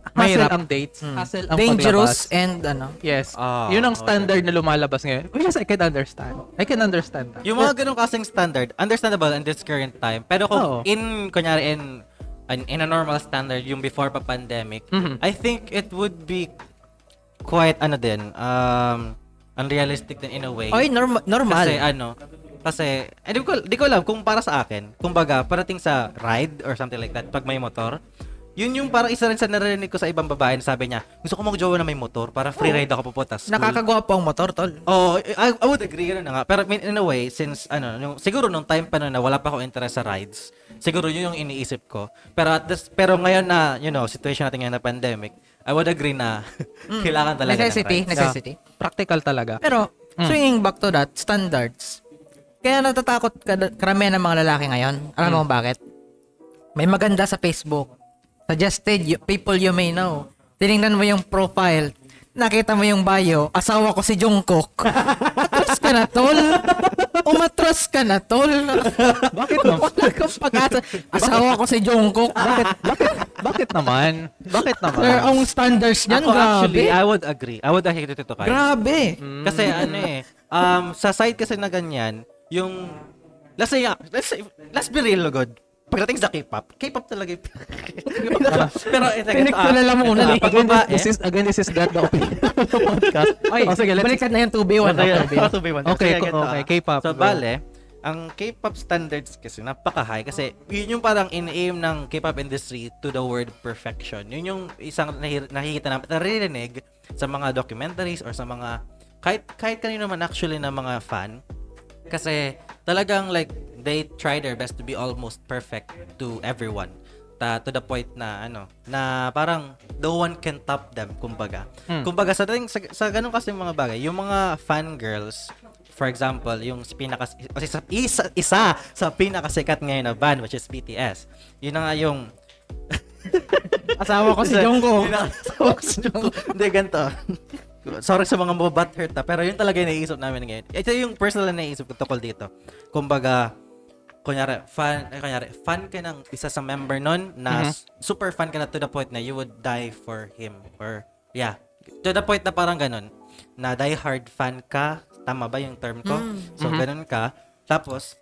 hassle Mahirap. ang dates, Mm. hassle ang Dangerous paglabas. and ano. Yes. Ah, yun ang okay. standard na lumalabas ngayon. Oh, yes, I can understand. I can understand that. Yung mga ganong kasing standard, understandable in this current time. Pero kung Oo. in, kunyari, in, in, in a normal standard, yung before pa pandemic, Mhm. I think it would be quite, ano din, um, unrealistic din in a way. Oy, norm- normal. Kasi ano, kasi, eh, di ko, di ko alam kung para sa akin, kumbaga, parating sa ride or something like that, pag may motor, yun yung parang isa rin sa narinig ko sa ibang babae na sabi niya, gusto ko mag-jowa na may motor para free ride ako pupunta school. Nakakagwapo ang motor, tol. Oh, I, I would agree na nga. Pero in a way, since ano, yung, siguro nung time pa na, na wala pa ako interest sa rides, siguro yun yung iniisip ko. Pero at this, pero ngayon na, you know, situation natin ngayon na pandemic, I would agree na kailangan talaga Necessity, ng rides. necessity. Practical talaga. Pero, Mm. swinging back to that, standards. Kaya natatakot ka- karamihan ng mga lalaki ngayon. Alam mo kung bakit? May maganda sa Facebook. Suggested you- people you may know. Tiningnan mo yung profile. Nakita mo yung bio. Asawa ko si Jungkook. Atras ka na, tol. Umatras ka na, tol. Bakit naman? Wala kang pag-asa. Asawa ko si Jungkook. bakit, bakit, bakit naman? Bakit naman? Sir, ang standards niyan, Ako actually, grabe. I would agree. I would agree to Kyle. Grabe. Kasi ano eh, um, sa site kasi na ganyan, yung, let's say, let's say, let's be real, good. Pagdating sa K-pop, K-pop talaga yung... Pero, ito, Pinik ko na lang muna. ah, pag babae, This is, again, this is God the opinion of the podcast. Ay, oh, sige, let's, na yung 2B1. Okay, Okay, okay, Okay, ko- okay, K-pop, So, go. bale, ang K-pop standards kasi napaka-high kasi yun yung parang in-aim ng K-pop industry to the word perfection. Yun yung isang nakikita namin, naririnig sa mga documentaries or sa mga kahit kahit kanino man actually na mga fan kasi talagang like they try their best to be almost perfect to everyone ta to the point na ano na parang no one can top them kumbaga Hmm. kumbaga sa, dating- sa, sa ganun kasi mga bagay yung mga fangirls for example yung pinaka isa, isa, isa sa pinakasikat ngayon na band which is BTS yun na nga yung Asawa ko si Jungkook. Yun asawa ko si Jungkook. Hindi, ganito. Sorry sa mga mababat hurt ha, pero yun talaga yung naiisip namin ngayon. Ito yung personal na naiisip ko tungkol dito. Kumbaga, kunyari, fan, eh, kunyari, fan ka ng isa sa member nun na Mhm. s- super fan ka na to the point na you would die for him. Or, yeah. To the point na parang ganun. Na die hard fan ka. Tama ba yung term ko? So, Mhm. ganun ka. Tapos,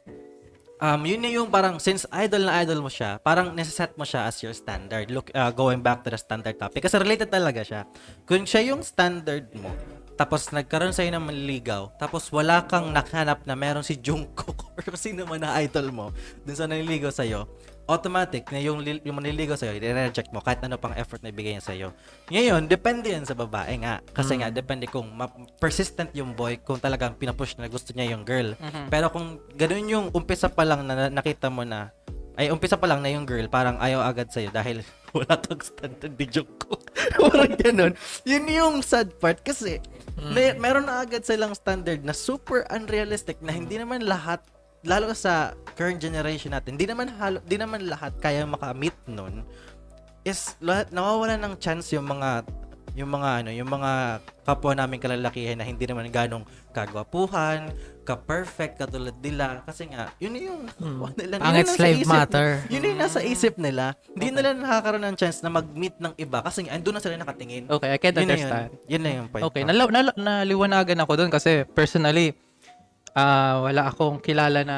um, yun na yung parang, since idol na idol mo siya, parang nasa-set mo siya as your standard. Look, uh, going back to the standard topic. Kasi related talaga siya. Kung siya yung standard mo, tapos nagkaroon sa'yo ng manliligaw, tapos wala kang nakahanap na meron si Jungkook or kung sino man na idol mo dun sa nanliligaw sa'yo, automatic na yung, yung manliligaw sa'yo, i-reject mo kahit ano pang effort na ibigay niya sa'yo. Ngayon, depende yan sa babae nga. Kasi nga, depende kung ma- persistent yung boy, kung talagang pinapush na gusto niya yung girl. Pero kung ganun yung umpisa pa lang na- nakita mo na, ay umpisa pa lang na yung girl, parang ayaw agad sa'yo dahil wala kang standard ni Jungkook. parang ganun. Yun yung sad part kasi may, meron na agad silang standard na super unrealistic na hindi naman lahat lalo sa current generation natin, hindi naman halo, di naman lahat kaya makamit nun is lahat nawawala ng chance yung mga yung mga ano, yung mga kapwa namin kalalakihan na hindi naman ganong kagwapuhan, ka-perfect katulad nila kasi nga yun yung nakuha nila. Nasa slave isip- matter. Yun yung nasa isip nila. Hindi nila nakakaroon ng chance na mag-meet ng iba kasi nga andun na sila nakatingin. Okay, I can Yun na yun. understand. Yun na yung point. Okay, ko. nala- nala- naliwanagan ako doon kasi personally, ah wala akong kilala na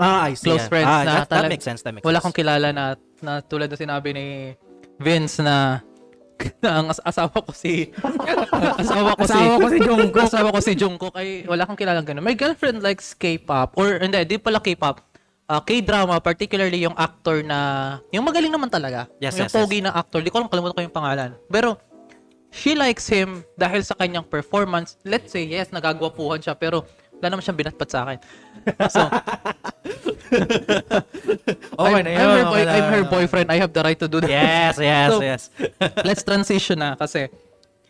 ah, I see. close friends ah, na that, that makes sense. That makes wala akong kilala na, na tulad na sinabi ni Vince na ang as- asawa ko si asawa ko si Asawa ko si Jungkook. asawa ko si Jungkook ay wala akong kilala ganun. My girlfriend likes K-pop or hindi, di pala K-pop. Ah, K-drama, particularly yung actor na yung magaling naman talaga. Yes, yung yes, pogi na actor. Di ko alam kalimutan ko yung pangalan. Pero she likes him dahil sa kanyang performance. Let's say, yes, nagagwapuhan siya, pero wala naman siyang binatpat sa akin. So, Okay I'm, na I'm yun, her, boy- okay I'm her boyfriend. I have the right to do that. Yes, yes, So, yes. Let's transition na kasi,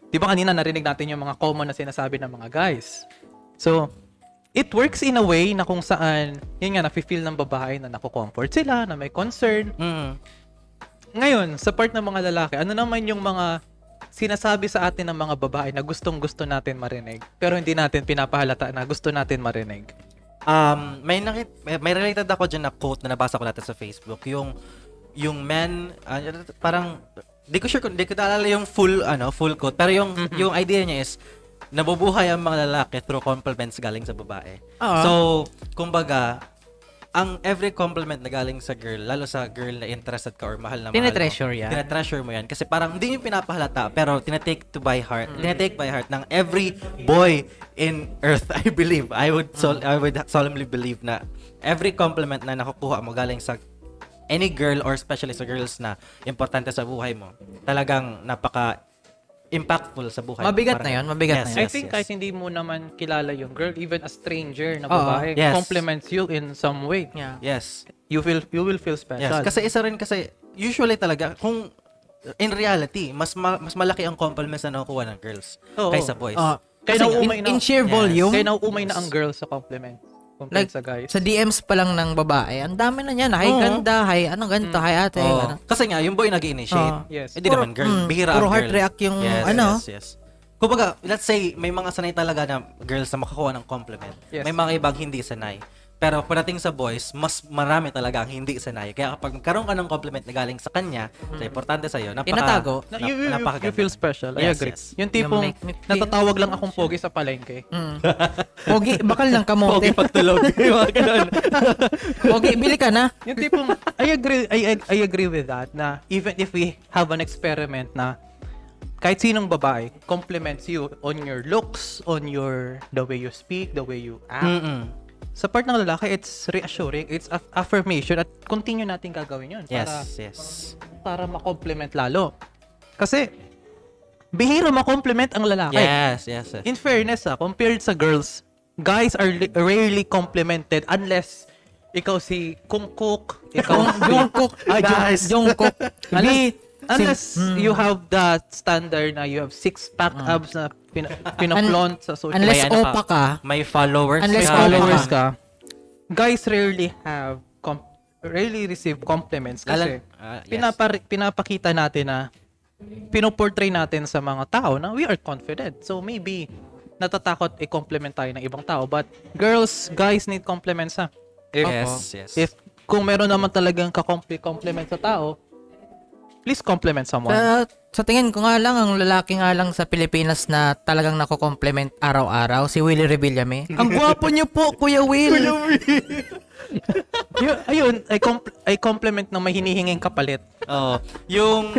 di ba kanina narinig natin yung mga common na sinasabi ng mga guys. So, it works in a way na kung saan, yun nga, nafe-feel ng babae na nako-comfort sila, na may concern. Mm. Ngayon, sa part ng mga lalaki, ano naman yung mga sinasabi sa atin ng mga babae na gustong gusto natin marinig, pero hindi natin pinapahalata na gusto natin marinig. Um, may nakit may, may related ako diyan na quote na nabasa ko natin sa Facebook, yung yung men ah, parang di ko sure kung di ko naalala yung full ano, full quote, pero yung Mm-hmm. yung idea niya is nabubuhay ang mga lalaki through compliments galing sa babae. Oo. So, kumbaga, ang every compliment na galing sa girl, lalo sa girl na interested ka or mahal na mahal Tinetreasure yan. tinetreasure mo yan. Kasi parang hindi yung pinapahalata, pero tinetake to by heart. Mm. Tinetake by heart ng every boy in earth, I believe. I would sol- I would solemnly believe na every compliment na nakukuha mo galing sa any girl or especially sa girls na importante sa buhay mo, talagang napaka impactful sa buhay. Mabigat Parang- na yun, mabigat na I yun. think kahit hindi mo naman kilala yung girl, even a stranger na babae Yes. compliments you in some way, Yeah. Yes. you feel you will feel special. Yes, kasi isa rin kasi usually talaga kung in reality, mas ma- mas malaki ang compliments na nakukuha ng girls Oo. kaysa boys. Ah, Kaya kasi nauumay in, na- in sheer Yes. volume, Kaya nauumay na ang girl sa compliment compared Like, sa guys. sa DMs pa lang ng babae, ang dami na niyan. Hi, ganda. Hi, ano ganito. Hi, ate. Ano. Kasi nga, yung boy nag-initiate. Oo. Yes. Hindi Puro- naman girl. mm, Bihira puro heart girl. react yung yes, ano. Yes, yes. Kumbaga, let's say, may mga sanay talaga na girls na makakuha ng compliment. Yes. May mga ibang hindi sanay. Pero pagdating sa boys, mas marami talaga ang hindi sanay. Kaya kapag magkaroon ka ng compliment na galing sa kanya, sa importante sa'yo, napaka, Tinatago. Na, you, you, you, napakaganda. you feel special. I Yes, agree. yes. Yung tipong You make natatawag lang akong pogi sa palengke. Mm. Pogi, bakal ng Pogi kamote. pagtulog. mga ganun. Pogi, bili ka na. Yung tipong I agree I, I, I agree with that na even if we have an experiment na kahit sinong babae compliments you on your looks, on your the way you speak, the way you act. Mm-mm. Sa part ng lalaki, it's reassuring, it's aff- affirmation at continue natin gagawin 'yun para Yes, yes. para ma-compliment lalo. Kasi bihira ma-compliment ang lalaki. Yes, yes, yes. In fairness, ah, compared sa girls, guys are li- rarely complimented unless ikaw si Kungkook, ikaw si Jungkook. Ah, Jung- Guys. Jungkook. Unless, unless Hmm. you have that standard na you have six-pack abs na pin- pinaplont sa social Unless May ano opa ka. May followers. Unless ka. followers ka, guys rarely have com- rarely receive compliments kasi ah, yes. pinapar- pinapakita natin na pinoportray natin sa mga tao na we are confident. So maybe natatakot i-compliment tayo ng ibang tao. But girls, guys need compliments ha. If, Yes, yes. if kung meron naman talagang ka-compliment sa tao, please compliment someone. Sa, sa tingin ko nga lang, ang lalaki nga lang sa Pilipinas na talagang nako-compliment araw-araw, si Willie Revillame. ang gwapo niyo po, Kuya Will. Yun, ayun, I, compl- I compliment ng may hinihinging kapalit. Oo. yung,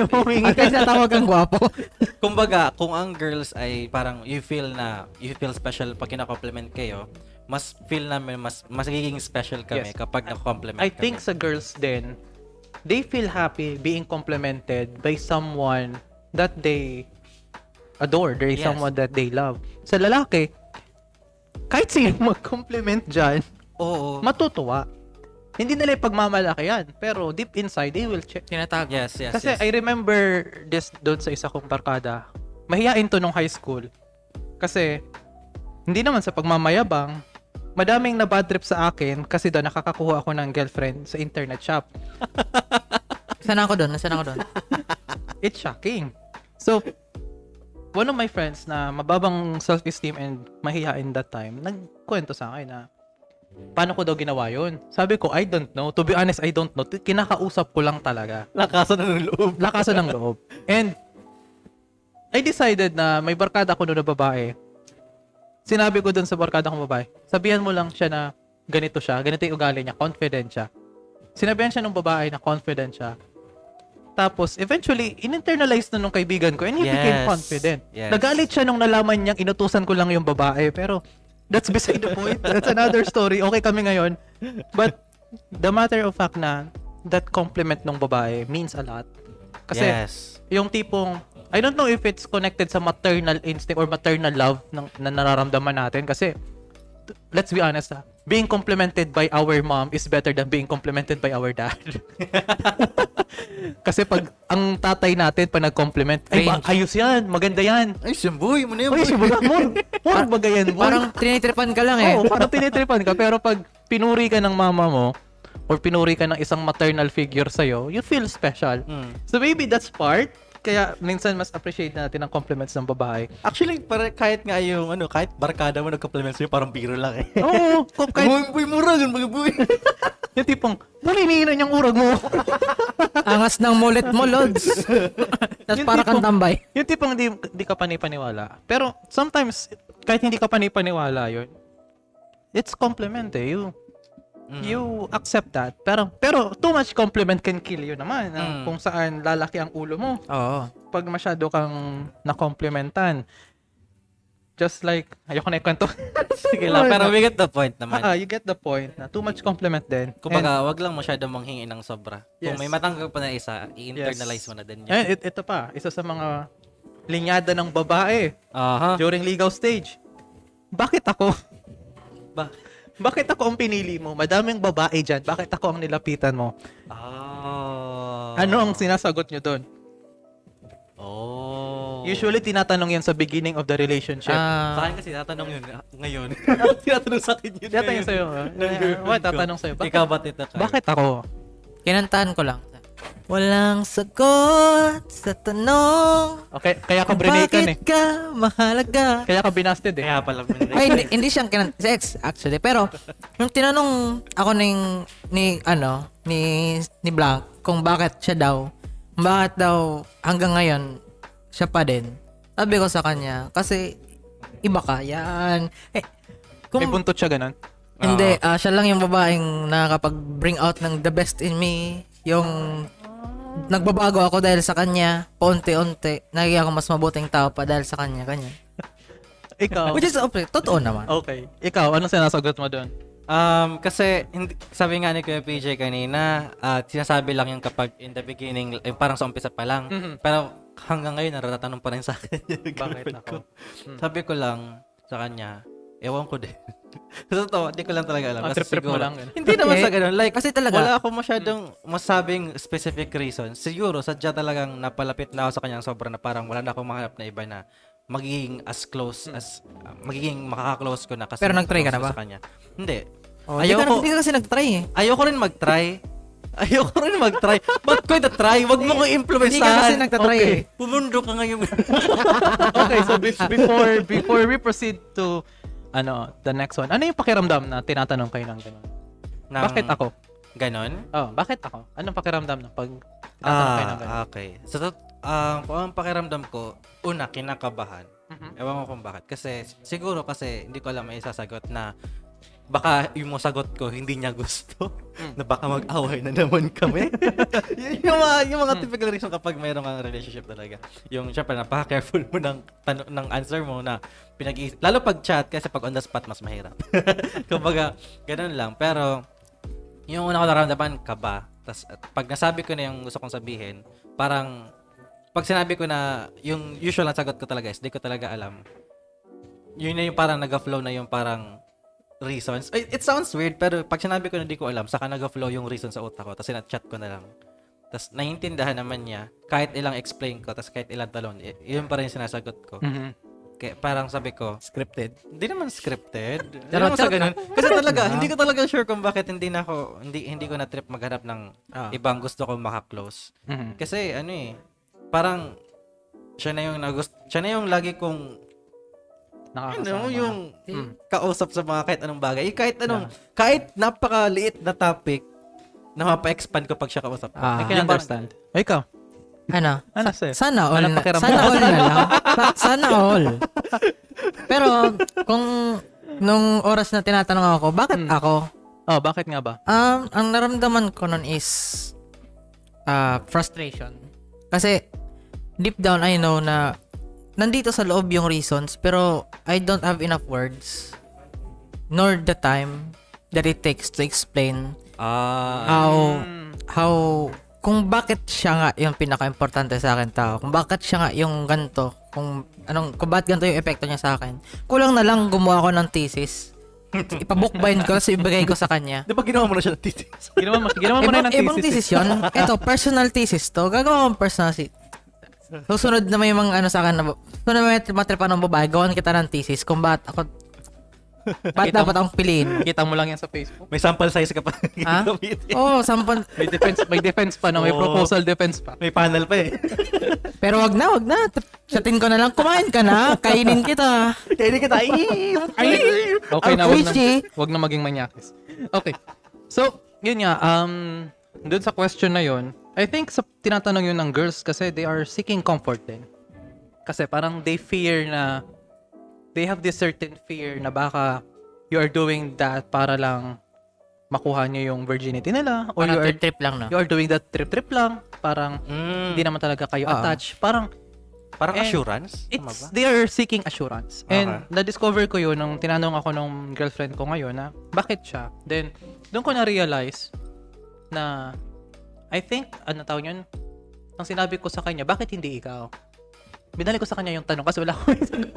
At kasi natawag ang gwapo. kumbaga, kung ang girls ay parang you feel na, you feel special pag kina-compliment kayo, mas feel namin, mas, mas magiging special kami Yes. kapag na-compliment I kami. think sa girls din, they feel happy being complimented by someone that they adore, by Yes. someone that they love. Sa lalaki, kahit sino mag-compliment dyan, Oo. matutuwa. Hindi nila pagmamalaki yan, pero deep inside, they will check. Tinatago. yes, yes, Kasi yes. I remember this doon sa isa kong barkada. Mahihain to nung high school. Kasi, hindi naman sa pagmamayabang, madaming na bad trip sa akin kasi doon nakakakuha ako ng girlfriend sa internet shop. Sana ako doon, nasaan ako doon. It's shocking. So, one of my friends na mababang self-esteem and mahihain that time, nagkwento sa akin na paano ko daw ginawa yun. Sabi ko, I don't know. To be honest, I don't know. Kinakausap ko lang talaga. Lakasan na ng loob. lakasan ng loob. And I decided na may barkada ko noon na babae. Sinabi ko dun sa barkada kong babae, sabihan mo lang siya na ganito siya, ganito yung ugali niya, confident siya. Sinabihan siya ng babae na confident siya. Tapos, eventually, in-internalize na nung kaibigan ko and he became Yes. confident. Yes. Nagalit siya nung nalaman niyang inutusan ko lang yung babae. Pero, that's beside the point. That's another story. Okay kami ngayon. But, the matter of fact na that compliment ng babae means a lot. Kasi, yes. yung tipong, I don't know if it's connected sa maternal instinct or maternal love ng, na nararamdaman natin. Kasi, let's be honest ha, being complimented by our mom is better than being complimented by our dad. Kasi pag ang tatay natin pag nag-compliment, ay, ba- ayos yan, maganda yan. Ay, simboy mo na Ay, sibaga mo. More bagay yan. boy. Parang tinitripan ka lang eh. Oo, parang tinitripan ka. Pero pag pinuri ka ng mama mo, or pinuri ka ng isang maternal figure sa'yo, you feel special. Mm. So maybe that's part Kaya minsan mas appreciate natin ang compliments ng babae. Actually, para kahit nga yung ano, kahit barkada mo nagka-compliments sa'yo, parang biro lang eh. Oo, kung kahit Kahit buhay mura, yun mga buhay. yung tipong, namiminan yung urag mo. Angas ng mulit mo, Lods. Tapos para kang tipong- tambay. yung tipong di, di ka panipaniwala. Pero sometimes, kahit hindi ka panipaniwala yun, it's compliment eh. You, Mm. you accept that. Pero, pero too much compliment can kill you naman. ah, Mm. Kung saan lalaki ang ulo mo. Oo. Pag masyado kang nakomplimentan. Just like, ayoko na ikwento. Sige lang, pero we get the point naman. Ah, you get the point na too much compliment din. Kumbaga, wag lang masyado manghingi ng sobra. Kung Yes. may matanggap pa na isa, i-internalize Yes. mo na din And, yun. and it- ito pa, isa sa mga linyada ng babae Aha. during legal stage. Bakit ako? Ba? Bakit ako ang pinili mo? Madaming babae dyan. Bakit ako ang nilapitan mo? Oh. Ano ang sinasagot nyo doon? Oh. Usually, tinatanong yan sa beginning of the relationship. Sa Ah, akin kasi tatanong yun ah, ngayon. Tinatanong sa akin yun Tinatanong ngayon. sa'yo. ah. What? Tatanong sa'yo. Bakit, Ikaw ba't ito bakit ako? kinantahan ko lang. Walang sagot sa tanong. Okay, kaya ka kung brinakan eh. bakit ka mahalaga. Kaya ka binasted eh. Kaya pala. Ay, hindi, hindi siyang kinan sex actually. Pero nung tinanong ako ning ni ano, ni ni Blanc kung bakit siya daw, bakit daw hanggang ngayon siya pa din. Sabi ko sa kanya kasi iba ka yan. Eh, kung May buntot siya ganun. hindi, ah, siya lang yung babaeng nakakapag-bring out ng the best in me. Yung nagbabago ako dahil sa kanya, paunti-unti. Nagiging ako mas mabuting tao pa dahil sa kanya, kanya. Ikaw. Which is, okay, totoo naman. Okay. Ikaw, anong sinasagot mo doon? Um, kasi hindi, sabi nga ni Kuya PJ kanina, at sinasabi lang yung kapag in the beginning, eh, parang sa umpisa pa lang. Mhm. Pero hanggang ngayon, naratanong pa rin sa akin Bakit ako? ko. Sabi ko lang sa kanya, ewan ko din. Sa totoo, hindi ko lang talaga alam. Ah, Kasi trip-trip mo siguro- lang. Hindi naman sa ganun. Like, kasi talaga- wala ako masyadong masabing specific reason. Siguro, sadya talagang napalapit na ako sa kanya sobra na parang wala na akong mahanap na iba na magiging as close as uh, magiging makaka-close ko na kasi Pero nag-try ka na ba? sa kanya. Hindi. Oh, hindi, ka, Ayoko- hindi ka kasi nag-try eh. Ayoko rin mag-try. Ayoko rin mag-try. Ba't ko ita-try? Wag mo ko influence Hindi ka kasi nagtatry eh. Pumundo ka ngayon. okay, so be- before before we proceed to ano, the next one. Ano yung pakiramdam na tinatanong kayo ng ganun? Nang- Bakit ako? Ganon? Oh, bakit ako? Anong pakiramdam na pag tinatanong kayo ng? Ah, okay. Sa tot, um, kung ang pakiramdam ko, una, kinakabahan. Mhm. Ewan ko kung bakit. Kasi, siguro kasi, hindi ko alam may isasagot na baka yung sagot ko hindi niya gusto Hmm. na baka mag-away na naman kami. Yun yung mga, yung mga typical reason kapag mayroong kang relationship talaga. Yung syempre napaka-careful mo ng tano- ng answer mo na pinag lalo pag chat kasi pag on the spot mas mahirap. Kumbaga, ganun lang. Pero yung una ko nararamdaman kaba. Tapos pag nasabi ko na yung gusto kong sabihin, parang pag sinabi ko na yung usual na sagot ko talaga is di ko talaga alam. Yun na yung parang nag-flow na yung parang reasons. It, it sounds weird, pero pag sinabi ko na di ko alam, saka nag-flow yung reason sa utak ko, tapos sinat-chat ko na lang. Tapos naiintindihan naman niya, kahit ilang explain ko, tapos kahit ilang talon, y- yun pa rin yung sinasagot ko. Mhm. Kaya parang sabi ko, Scripted. hindi naman scripted. Hindi naman sa ganun. Kasi talaga, hindi ko talaga sure kung bakit hindi na ako, hindi, hindi ko na trip maghanap ng Ah. ibang gusto ko maka-close. Mhm. Kasi ano eh, parang siya na yung nagust siya na yung lagi kong Nakakasama. ano, yung Hmm. kausap sa mga kahit anong bagay. Eh, kahit anong, kahit napakaliit na topic, na mapa-expand ko pag siya kausap ko. Ah. I can Yung parang- understand. O, ikaw? Ano? Ano Sa- sa'yo? sana all Anong na, sana all na lang. Sa- sana all. Pero kung nung oras na tinatanong ako, bakit Hmm. ako? Oh, bakit nga ba? Um, ang naramdaman ko nun is uh, frustration. Kasi deep down I know na nandito sa loob yung reasons pero I don't have enough words nor the time that it takes to explain Ah, how Mm. how kung bakit siya nga yung pinaka-importante sa akin tao, kung bakit siya nga yung ganto, kung anong kung bakit ganito yung epekto niya sa akin. Kulang na lang gumawa ko ng thesis. Ipabookbind ko tapos ibigay ko sa kanya. di ba ginawa mo na siya ng titis? Ginawa mo, ginawa mo na Ibang, ng ibang thesis. thesis yun. Ito, personal thesis to. Gagawa kong personal thesis. Susunod na may mga ano sa akin na, susunod na may matripan ng babae, gawan kita ng thesis kung bakit ako, Ba't Kita dapat akong piliin? Kita mo lang yan sa Facebook. May sample size ka pa. Ha? gagamitin. Oo, oh, sampal. May defense, may defense pa, no? May Oo. proposal defense pa. May panel pa eh. Pero wag na, wag na. Chatin ko na lang. Kumain ka na. Kainin kita. Kaya hindi kita, Ay, okay na, wag na, wag na maging manyakis. Okay. So, yun nga, um, dun sa question na yun, I think sa tinatanong yun ng girls kasi they are seeking comfort din. Kasi parang they fear na, they have this certain fear na baka you are doing that para lang makuha niyo yung virginity nila or you Parang are, trip lang, no? you are doing that trip-trip lang. Parang Mm, hindi naman talaga kayo Ah. attached. Parang parang assurance? It's, they are seeking assurance. And Okay. na-discover ko yun nung tinanong ako nung girlfriend ko ngayon na bakit siya. Then, doon ko na-realize na I think, ano tawag yun? Ang sinabi ko sa kanya, bakit hindi ikaw? Binalik ko sa kanya yung tanong kasi wala akong sagot.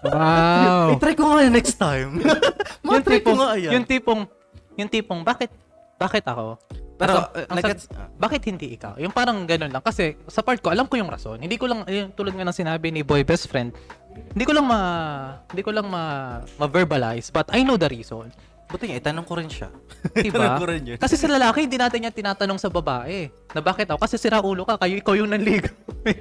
Wow. I-try ko nga next time. yung Matry ko tipong, nga yan. yung tipong, yung tipong, bakit, bakit ako? Pero, sa- uh, ang nag-gets- sa- bakit hindi ikaw? Yung parang ganun lang. Kasi sa part ko, alam ko yung rason. Hindi ko lang, yung tulad nga ng sinabi ni boy best friend, hindi ko lang ma, hindi ko lang ma, ma-verbalize, but I know the reason. Buti nga, itanong ko rin siya. Diba? Ko rin yun. Kasi sa lalaki, hindi natin yan tinatanong sa babae. Na bakit ako? Kasi sira ulo ka, kayo ikaw yung nanligaw.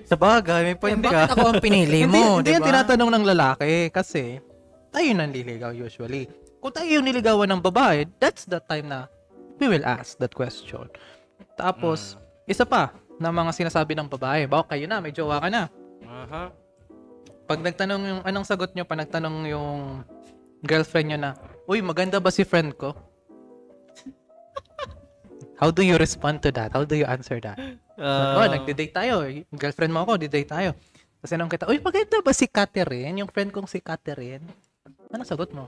Sa bagay, may point Bakit ka. ako ang pinili hindi, mo, hindi di yan ba? tinatanong ng lalaki. Kasi tayo yung nanliligaw usually. Kung tayo yung niligawan ng babae, that's the time na we will ask that question. Tapos, isa pa na mga sinasabi ng babae, baka kayo na, may jowa ka na. Aha. Pag nagtanong yung, anong sagot nyo, pag nagtanong yung girlfriend nyo na, Uy, maganda ba si friend ko? How do you respond to that? How do you answer that? oh, Uh, nagde-date tayo. Girlfriend mo ako, di-date tayo. Kasi nung kita, Uy, maganda ba si Catherine? Yung friend kong si Catherine? Anong sagot mo?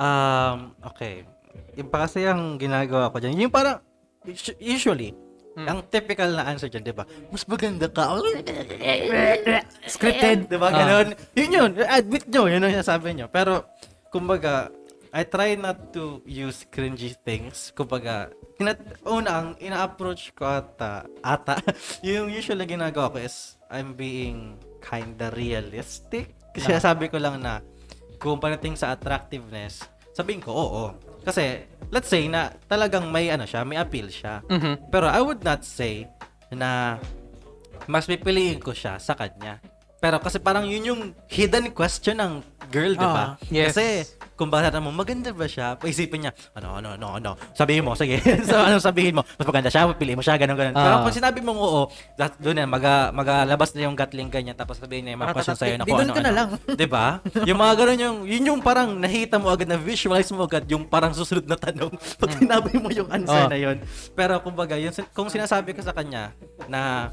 Um, okay. Yung pa kasi ang ginagawa ko dyan, yung parang, usu- usually, Hmm. ang typical na answer dyan, di ba? Mas maganda ka. Scripted. Di ba? Ganon. Yun yun. Admit nyo. Yun ang sabi nyo. Pero, kumbaga, I try not to use cringy things. Kumbaga, tinat una, ang ina-approach ko ata, ata, yung usually ginagawa ko is, I'm being kinda realistic. Kasi sabi ko lang na, kung panating sa attractiveness, sabihin ko, oo. Kasi, let's say na talagang may ano siya, may appeal siya. Mhm. Pero I would not say na mas pipiliin ko siya sa kanya. Pero kasi parang yun yung hidden question ng girl, di ba? Ah, yes. Kasi kung bakit mo, maganda ba siya? Paisipin niya, ano, ano, ano, ano. Sabihin mo, sige. so, ano sabihin mo? Mas maganda siya, piliin mo siya, ganun, ganun. Pero Ah. pag sinabi mong oo, that, doon yan, maga, magalabas na yung gatling ganyan, tapos sabihin niya question sa'yo na Di kung doon ano, ka na ano. lang. Di ba? Yung mga ganun yung, yun yung parang nahita mo agad, na visualize mo agad yung parang susunod na tanong pag sinabi mo yung answer Oh. na yun. Pero kumbaga, yun, kung sinasabi ko sa kanya na,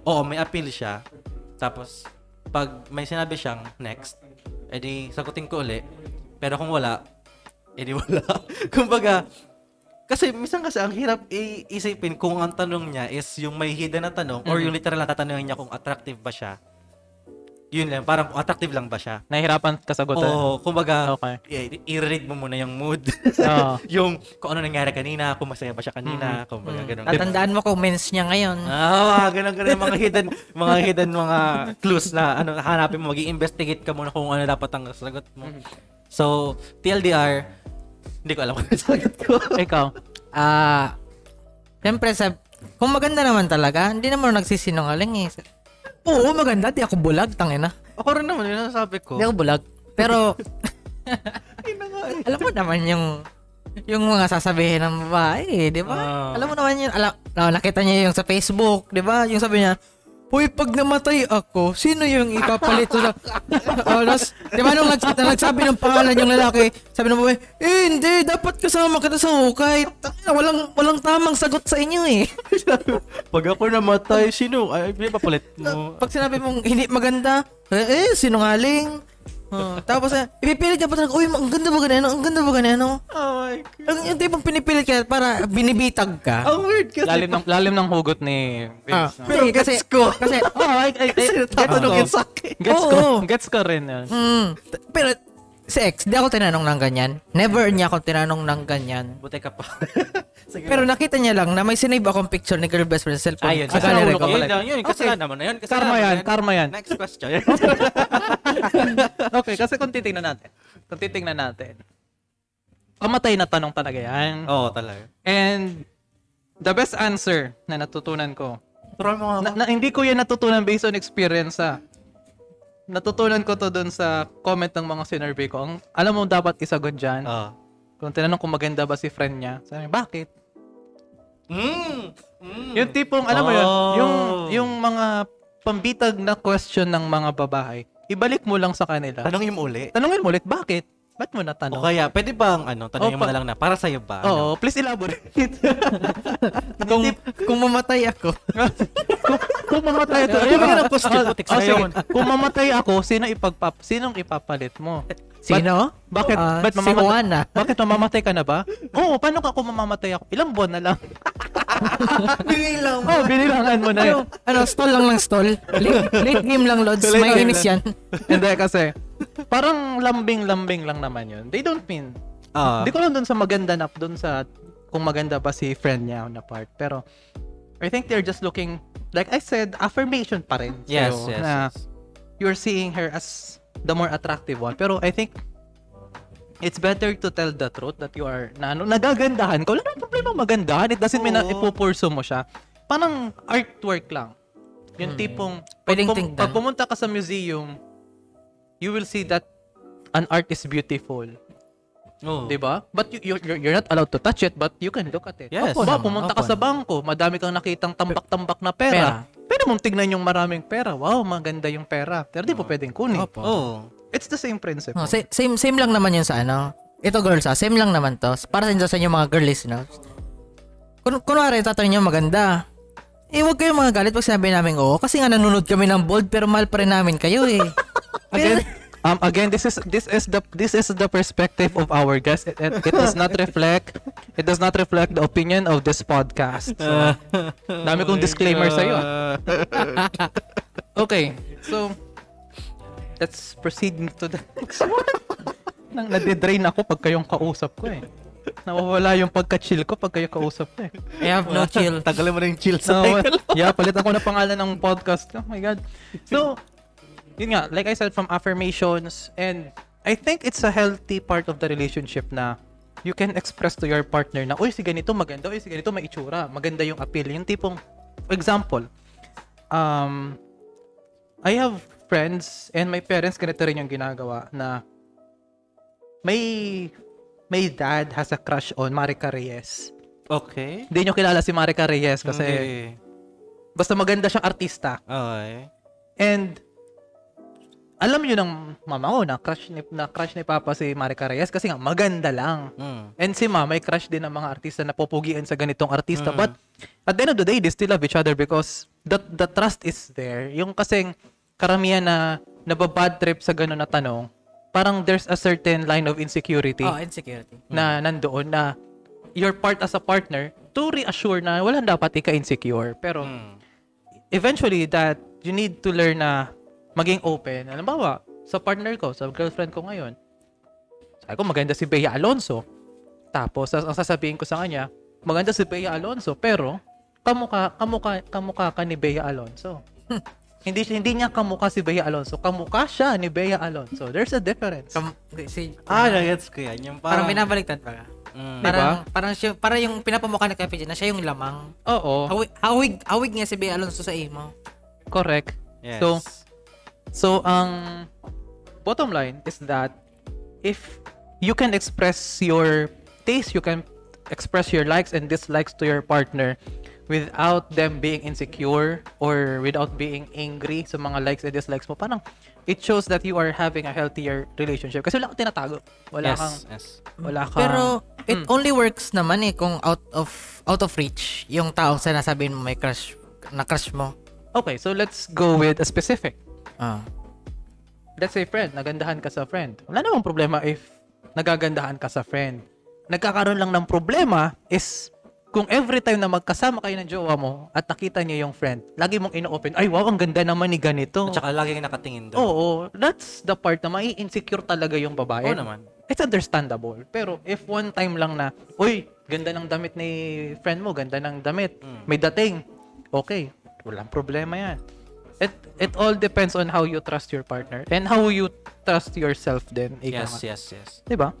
oo, may appeal siya, tapos pag may sinabi siyang next, edi sagutin ko uli. Pero kung wala, edi wala. kumbaga, kasi minsan kasi ang hirap iisipin kung ang tanong niya is yung may hidden na tanong or yung literal na tatanungin niya kung attractive ba siya. Yun lang, parang kung attractive lang ba siya. Nahihirapan ka sagutan. Oo, kumbaga, Okay. i- i-read mo muna yung mood. Oo. yung kung ano nangyari kanina, kung masaya ba siya kanina, kumbaga ganun. Tatandaan mo comments niya ngayon. Ah, ganun ganun mga hidden mga hidden mga clues na ano hanapin mo, magi-investigate ka muna kung ano dapat ang sagot mo. So, TLDR, hindi ko alam kung ano sagot ko. Ikaw. Ah, siyempre sa kung maganda naman talaga, hindi naman nagsisinungaling eh. Oo, maganda. Di ako bulag, tangina. Ako rin naman, yun ang sabi ko. Hindi ako bulag. Pero, alam mo naman yung yung mga sasabihin ng babae, eh, di ba? Ah. alam mo naman yun, alam, na- nakita niya yung sa Facebook, di ba? Yung sabi niya, Uy, pag namatay ako, sino yung ipapalit sa... oh, tas, di ba nung nags- na nagsabi ng pangalan yung lalaki, sabi ng babae, eh, hindi, dapat kasama kita sa hukay. Walang, walang tamang sagot sa inyo eh. Pag ako namatay, sino? Ay, papalit mo. Pag sinabi mong hindi maganda, eh, eh sinungaling. Oh, tapos, eh, ipipilit ka pa talaga, uy, ang ganda ba ganyan? Ang ganda ba ganyan? Oh my God. Ang yung tipong pinipilit ka para binibitag ka. Ang weird kasi. Lalim ng, lalim ng hugot ni Ah, Vince. no? Pero kasi, gets ko. kasi, Oh, I, I, I, Kasi tatanungin Oo. sa akin. Gets ko. Gets ko rin yun. mm, pero, si ex, di ako tinanong ng ganyan. Never niya ako tinanong ng ganyan. Buti ka pa. Sige. Pero nakita niya lang na may sinave akong picture ni girl best friend sa cellphone. Ayun, sa kasi gallery ko. yun lang, yun. Kasalanan mo na yun. Karma yan, karma yan. Next question. okay, kasi kung titingnan natin, kung titingnan natin, pamatay na tanong talaga yan. Oo, talaga. And the best answer na natutunan ko, Turuan mo nga na, na- hindi ko yan natutunan based on experience ah. Natutunan ko to dun sa comment ng mga sinurvey ko. Ang, alam mo dapat isagot dyan. Oo. Kung tinanong kung maganda ba si friend niya, sabi, bakit? Mm. Mm. Yung tipong, alam mo yun, Oh. yung, yung mga pambitag na question ng mga babae, ibalik mo lang sa kanila. Tanongin mo uli. Tanungin mo ulit, bakit? Ba't mo O natanong? kaya, pwede bang, ano, tanongin Oh, mo pa- na lang na, para sa'yo ba? Oo, please elaborate. kung, kung mamatay ako, kung, kung mamatay ito, Ayun question Ah, ko, Tix, ah, sige. Kung mamatay ako, sino ipagpap sinong ipapalit mo? sino? Bakit? Ah, ba't si mamamatay? Juana. Bakit mamamatay ka na ba? Oo, paano ka kung mamamatay ako? Ilang buwan na lang? Binilang Oh, binilangan mo na yun. ano, stall lang ng stall. Late, late game lang, Lods. May inis lang. yan. Hindi kasi, parang lambing-lambing lang naman yun. They don't mean, Ah. Hindi ko lang dun sa maganda na, dun sa kung maganda ba si friend niya na part. Pero, I think they're just looking, like I said, affirmation pa rin. Yes, sa'yo yes, Na yes. you're seeing her as the more attractive one. Pero I think, it's better to tell the truth that you are, na ano, nagagandahan ka. Wala namang problema magandahan. It doesn't mean na ipupurso mo siya. Parang artwork lang. Yung tipong, pag, Pwedeng pum- tingnan. pag pumunta ka sa museum, you will see that an art is beautiful. Oo. 'Di ba? But you, you're, you're not allowed to touch it, but you can look at it. Yes. Opo, ba, pumunta ka sa bangko, madami kang nakitang tambak-tambak na pera. Pwede mong tignan yung maraming pera. Wow, maganda yung pera. Pero di po pwedeng kunin. Opo. Oo. It's the same principle. Oh, sa- same same lang naman yun sa ano. Ito girls ah, same lang naman to. Para sa inyo sa inyo mga girl listeners. Kun kunwari tatanungin niyo maganda. Eh wag kayong mga galit pag sinabi namin oo kasi nga nanonood kami ng bold pero mahal pa rin namin kayo eh. Again, um, again, this is this is the this is the perspective of our guest. It, it, it does not reflect it does not reflect the opinion of this podcast. So, dami kong disclaimer sa iyo. Okay, so let's proceed to the next one. Nang nade-drain ako pag kayong kausap ko eh. Nawawala yung pagka-chill ko pag kayo kausap ko eh. I have no chill. Tagalin mo na yung chill sa So, title. yeah, palitan ko na pangalan ng podcast. Oh my God. So, yun nga, like I said, from affirmations, and I think it's a healthy part of the relationship na you can express to your partner na, uy, si ganito maganda, uy, si ganito may itsura, maganda yung appeal. Yung tipong, example, um, I have friends and my parents ganito rin yung ginagawa na may may dad has a crush on Marika Reyes. Okay. Hindi nyo kilala si Marika Reyes kasi Hindi. basta maganda siyang artista. Okay. And alam niyo ng mama ko na crush ni na crush ni Papa si Marika Reyes kasi nga maganda lang. Mm. And si Mama may crush din ng mga artista na pupugian sa ganitong artista. Mm. But at the end of the day, they still love each other because the the trust is there. Yung kasing karamihan na nababad trip sa ganun na tanong, parang there's a certain line of insecurity Oh, insecurity. na nandoon na your part as a partner to reassure na walang dapat ika-insecure. Pero Mm. eventually that you need to learn na maging open. Halimbawa, sa partner ko, sa girlfriend ko ngayon, sabi ko maganda si Bea Alonso. Tapos as- ang sasabihin ko sa kanya, maganda si Bea Alonso, pero kamukha kamukha kamukha ka ni Bea Alonso. hindi hindi niya kamukha si Bea Alonso, kamukha siya ni Bea Alonso. There's a difference. Kam- si, Ah, nagets ko yan. Yung parang parang... binabaliktad pa. Mm. Diba? Parang, parang, siya, parang yung pinapamukha ni Kevin na siya yung lamang. Oo, Hawig, hawig, hawig nga si Bea Alonso sa imo. correct. Yes. So, So, ang bottom line is that if you can express your taste, you can express your likes and dislikes to your partner without them being insecure or without being angry sa mga likes and dislikes mo, parang it shows that you are having a healthier relationship. Kasi wala kang tinatago. Wala yes, kang, yes. wala kang... Pero it Mm. only works naman eh kung out of out of reach yung taong sinasabihin mo may crush na crush mo. Okay, so let's go with a specific. Ah. let's say friend, nagandahan ka sa friend. Wala namang problema if nagagandahan ka sa friend. Nagkakaroon lang ng problema is kung every time na magkasama kayo ng jowa mo at nakita niya yung friend, lagi mong ino-open, ay wow, ang ganda naman ni ganito. At saka laging nakatingin doon. Oo, that's the part na mai-insecure talaga yung babae. Oo naman. It's understandable. Pero if one time lang na, uy, ganda ng damit ni friend mo, ganda ng damit, Mm. may dating, okay, walang problema yan. it it all depends on how you trust your partner and how you trust yourself. Ika Yes, yes, yes. Diba?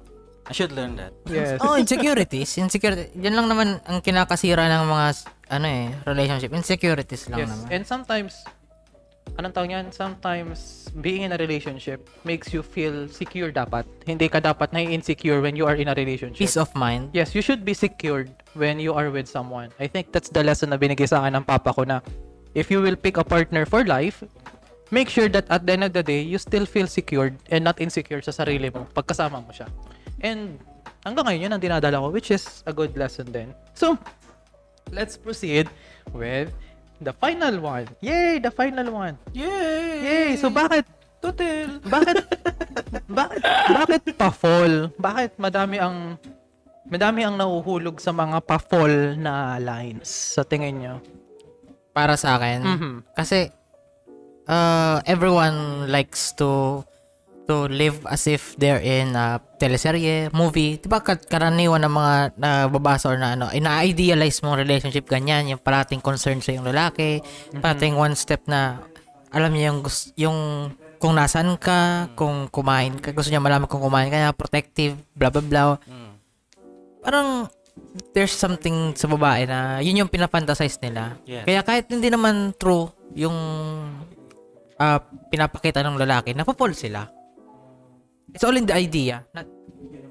I should learn that. Yes. Oh, insecurities. Insecurity. Yan lang naman ang kinakasira ng mga ano eh, relationship. Insecurities lang yes. naman. And sometimes, anong tawag yan? Sometimes, being in a relationship makes you feel secure dapat. Hindi ka dapat na-insecure when you are in a relationship. Peace of mind. Yes, you should be secured when you are with someone. I think that's the lesson na binigay sa akin ng papa ko na if you will pick a partner for life, make sure that at the end of the day, you still feel secured and not insecure sa sarili mo pagkasama mo siya. And hanggang ngayon, yun ang dinadala ko, which is a good lesson din. So, let's proceed with the final one. Yay! The final one. Yay! Yay! So, bakit Total! bakit bakit bakit pa-fall? Bakit madami ang madami ang nahuhulog sa mga pa-fall na lines sa tingin nyo? Para sa akin. Mhm. Kasi uh, everyone likes to to live as if they're in a teleserye, movie. Diba karaniwan ng mga nababasa or na ano, ina-idealize mong relationship ganyan, yung parating concern sa yung lalaki, parating one step na alam niya yung, yung kung nasan ka, kung kumain ka, gusto niya malaman kung kumain ka protective, blah blah blah. Mm. Parang there's something sa babae na yun yung pinafantasize nila. Yes. Kaya kahit hindi naman true yung ah, pinapakita ng lalaki, napapol sila. It's all in the idea. Na,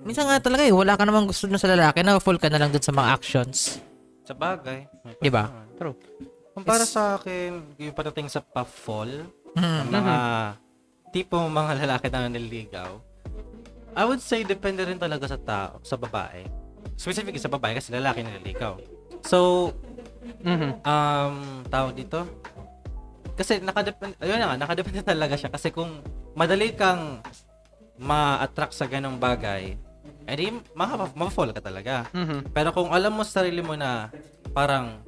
minsan nga talaga eh, wala ka namang gusto dun sa lalaki, na-fall ka na lang dun sa mga actions. Sa bagay. Di ba? True. Kung para sa akin, yung padating sa pa-fall, Hmm. ng mga tipo mga lalaki na naliligaw, I would say depende rin talaga sa tao, sa babae. Specifically sa babae kasi lalaki naliligaw. So, Mhm. um, tawag dito, kasi nakadepende, ayun na nga, nakadepende talaga siya. Kasi kung madali kang ma-attract sa ganong bagay, edi ma- ma-fall ka talaga. Mhm. Pero kung alam mo sa sarili mo na parang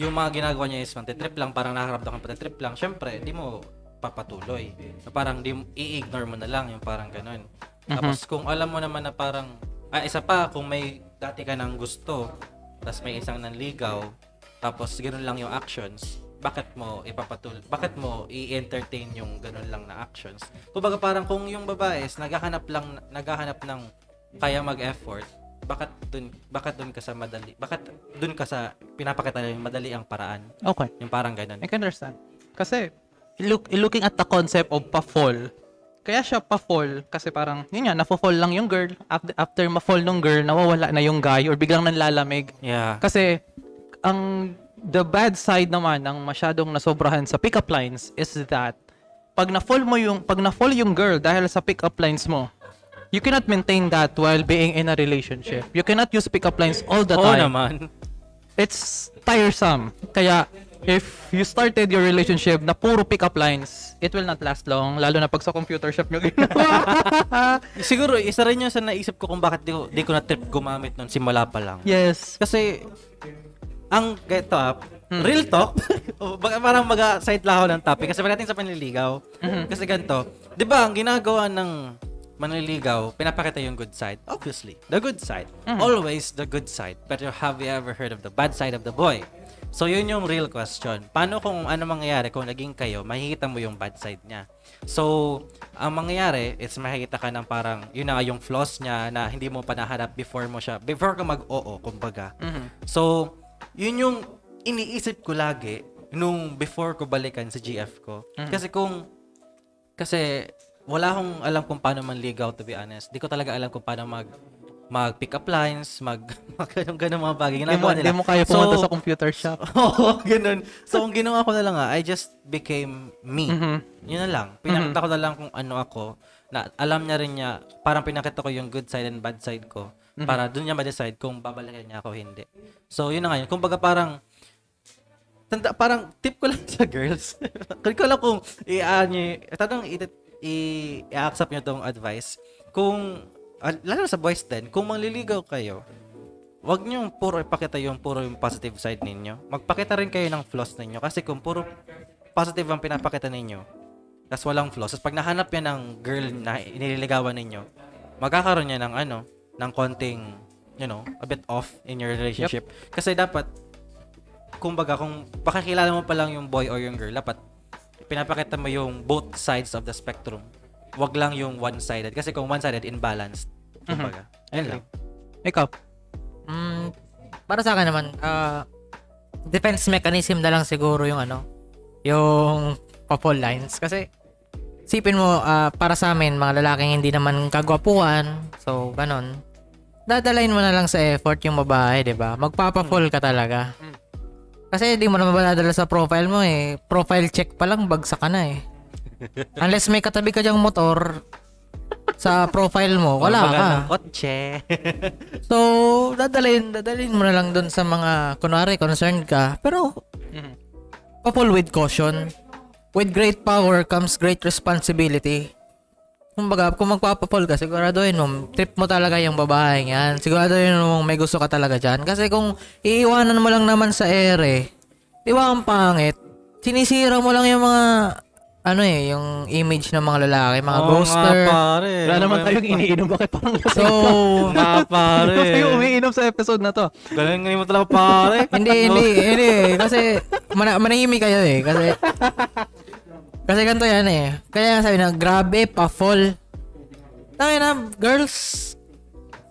yung mga ginagawa niya is trip lang, parang nakaramdam ka trip lang, syempre, di mo papatuloy. So, parang di mo, i-ignore mo na lang yung parang ganun. Tapos kung alam mo naman na parang, ah, isa pa, kung may dati ka ng gusto, tapos may isang nanligaw, tapos ganun lang yung actions, bakit mo ipapatul bakit mo i-entertain yung ganun lang na actions kumbaga parang kung yung babae is naghahanap lang naghahanap ng kaya mag-effort bakit dun bakit dun ka sa madali bakit dun ka sa pinapakita na yung madali ang paraan Okay. yung parang ganun I can understand. Kasi, look, looking at the concept of pa-fall, kaya siya pa-fall kasi parang, yun nga, na-fall lang yung girl. After, after ma-fall nung girl, nawawala na yung guy or biglang nanlalamig. yeah Kasi, ang the bad side naman ng masyadong nasobrahan sa pickup lines is that pag na-fall mo yung pag na-fall yung girl dahil sa pickup lines mo, you cannot maintain that while being in a relationship. You cannot use pickup lines all the oo time. naman It's tiresome. Kaya if you started your relationship na puro pickup lines, it will not last long lalo na pag sa computer shop nyo ginawa. siguro isa rin yun sa naisip ko kung bakit di ko, di ko na trip gumamit nun simula pa lang yes. Kasi, ang ganito ah, real talk, parang mag-side ako ng topic kasi pagdating sa panliligaw, kasi ganito, di ba, ang ginagawa ng manliligaw, pinapakita yung good side. Obviously, the good side. Always the good side. But have you ever heard of the bad side of the boy? So, yun yung real question. Paano kung ano mangyayari kung naging kayo, makikita mo yung bad side niya. So, ang mangyayari is makikita ka ng parang, yun na yung flaws niya na hindi mo pa nahanap before mo siya, before ka mag-oo, kumbaga. So, yun yung iniisip ko lagi nung before ko balikan sa GF ko. Kasi kung, kasi wala akong alam kung paano manligaw to be honest. Di ko talaga alam kung paano mag mag pick up lines, mag mag ganun, ganun mga bagay. Ginagawa nila. di mo kaya pumunta So, sa computer shop. Oo, ganun. So, ang ginawa ko na lang nga, I just became me. Mhm. Yun na lang. Pinakita ko na lang kung ano ako. Na alam niya rin niya, parang pinakita ko yung good side and bad side ko. Para dun niya ma-decide kung babalikan niya ako hindi. So, yun na nga yun. Kumbaga parang, tanda, parang tip ko lang sa girls. Kung ko lang kung i-ano niyo, tanong i-accept niyo tong advice. Kung, lalo sa boys din, kung manliligaw kayo, Huwag niyo puro ipakita yung puro yung positive side ninyo. Magpakita rin kayo ng flaws ninyo. Kasi kung puro positive ang pinapakita ninyo, tas walang flaws, tas pag nahanap yan ng girl na inililigawan ninyo, magkakaroon niya ng ano, ng konting, you know, a bit off in your relationship. Kasi dapat, kumbaga, kung pakikilala mo pa lang yung boy or yung girl, dapat pinapakita mo yung both sides of the spectrum. Wag lang yung one-sided. Kasi kung one-sided, imbalanced. Kumbaga. Ayun lang. Ikaw. Mm, para sa akin naman, ah, defense mechanism na lang siguro yung ano, yung pa-fall lines. Kasi, sipin mo, ah, para sa amin, mga lalaking hindi naman kagwapuan, so, ganon. Dadalain mo na lang sa effort yung babae, di ba? Magpapa-fall ka talaga. Kasi di mo naman madadala sa profile mo eh. Profile check pa lang, bagsak ka na eh. Unless may katabi ka dyang motor sa profile mo, wala ka. Kotse. So, dadalhin, dadalhin mo na lang dun sa mga, kunwari, concerned ka. Pero, Mhm. pa-full with caution. With great power comes great responsibility. Kumbaga, kung magpapapol ka, siguraduhin mo, trip mo talaga yung babae yan. Siguraduhin mo may gusto ka talaga dyan. Kasi kung iiwanan mo lang naman sa ere, di ba ang pangit? Sinisira mo lang yung mga, ano eh, yung image ng mga lalaki, mga Oo ghoster. nga, pare. Wala naman tayong iniinom. Bakit parang lasing So, Nga, pare. Hindi tayo umiinom sa episode na to. Galing ngayon mo talaga, pare. hindi, hindi, hindi. Kasi, mana manahimik kayo eh. Kasi, kasi ganito yan eh. Kaya nga sabi na, grabe, pa-fall. Tayo na, girls,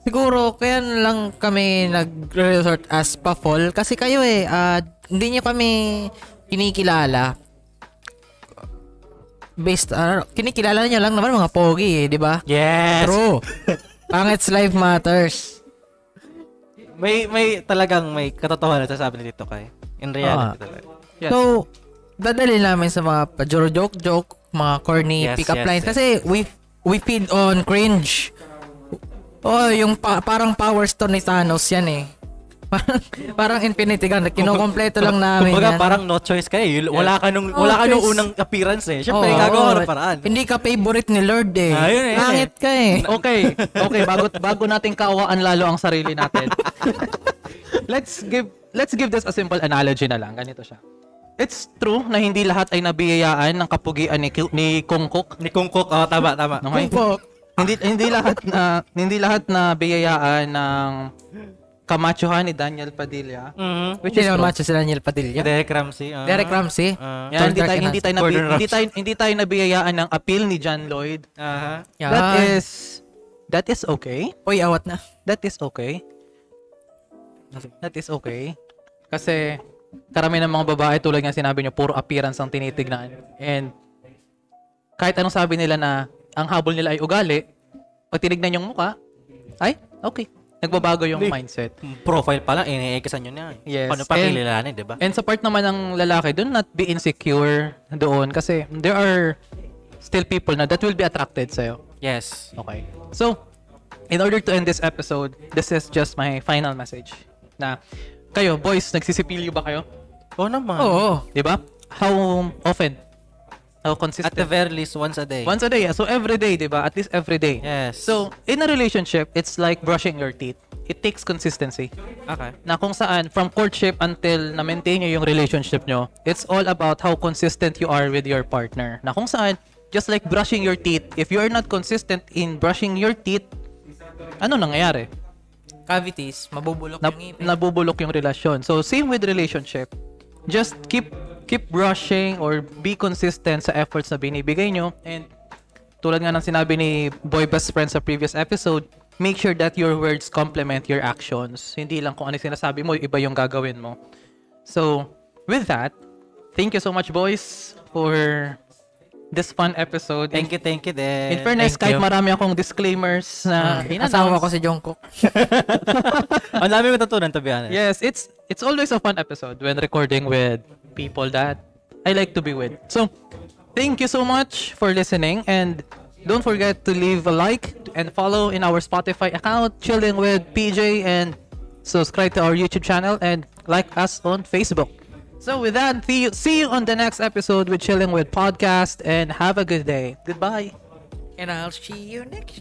siguro, kaya lang kami nag-resort as pa-fall. Kasi kayo eh, ah, hindi nyo kami kinikilala. Based, ano, kinikilala nyo lang naman mga pogi eh, di ba? Yes. True. Pangits life matters. May may talagang may katotohanan sa sabi ni Tito Kai. In reality Ah. talaga. Yes. So, dadali namin sa mga pajoro joke joke, mga corny Yes, pick-up yes, lines yes. kasi we we feed on cringe. Oh, yung pa- parang power stone ni Thanos yan eh. Parang, parang Infinity Gun. Kinukompleto lang namin Kumbaga yan. parang no choice ka eh. Wala ka nung Oh, wala ka nung unang appearance eh. Syempre Oo, gagawa ka ng paraan. Hindi ka favorite ni Lord eh. Ah, yun eh, yun Pangit ka eh. Okay. Okay, bago bago natin kaawaan lalo ang sarili natin. let's give let's give this a simple analogy na lang. Ganito siya. It's true na hindi lahat ay nabiyayaan ng kapugian ni, Ki- ni Kungkok. Ni Kung Cook, oh, tama, tama. Okay? Kung po, hindi hindi lahat na hindi lahat na biyayaan ng kamachuhan ni Daniel Padilla. Mhm. Which hindi is naman true. match si Daniel Padilla. Derek Ramsey. ah. Derek Ramsey. Ah. Yan, hindi tayo, hindi tayo, nabi- Gordon hindi tayo, hindi tayo nabiyayaan ng appeal ni John Lloyd. Aha. Yan. That is, that is okay. Uy, awat na. That is okay. That is okay. Kasi karami ng mga babae tulad nga sinabi niyo, puro appearance ang tinitignan. And kahit anong sabi nila na ang habol nila ay ugali, pag tinignan yung muka, ay, okay. Nagbabago yung Hindi. mindset. Profile pa lang, iniikisan nyo na. Yes. Paano pa And- kilalanin, di ba? And sa part naman ng lalaki, do not be insecure doon kasi there are still people na that will be attracted sa'yo. Yes. Okay. So, in order to end this episode, this is just my final message. Na, kayo, boys, nagsisipilyo ba kayo? Oo naman. Oo. Di ba? How often? How At consistent? the very least, once a day. Once a day. So, every day, di ba? At least every day. Yes. So, in a relationship, it's like brushing your teeth. It takes consistency. okay. Na kung saan, from courtship until na-maintain nyo yung relationship nyo, it's all about how consistent you are with your partner. Na kung saan, just like brushing your teeth, if you are not consistent in brushing your teeth, ano nangyayari? Cavities, mabubulok Na, yung ngipin. nabubulok yung relasyon. So, same with relationship. Just keep keep brushing or be consistent sa efforts na binibigay nyo. And tulad nga ng sinabi ni Boy Best Friend sa previous episode, make sure that your words complement your actions. Hindi lang kung ano sinasabi mo, iba yung gagawin mo. So, with that, thank you so much, boys, for this fun episode. Thank you, thank you din. In fairness, Thank kahit you. marami akong disclaimers na Ah, asawa ko si Jungkook. Ang dami matutunan, to be honest. Yes, it's it's always a fun episode when recording with people that I like to be with. So, thank you so much for listening and don't forget to leave a like and follow in our Spotify account chilling with PJ and subscribe to our YouTube channel and like us on Facebook. So with that, see you, see you on the next episode with Chilling with Podcast and have a good day. Goodbye. And I'll see you next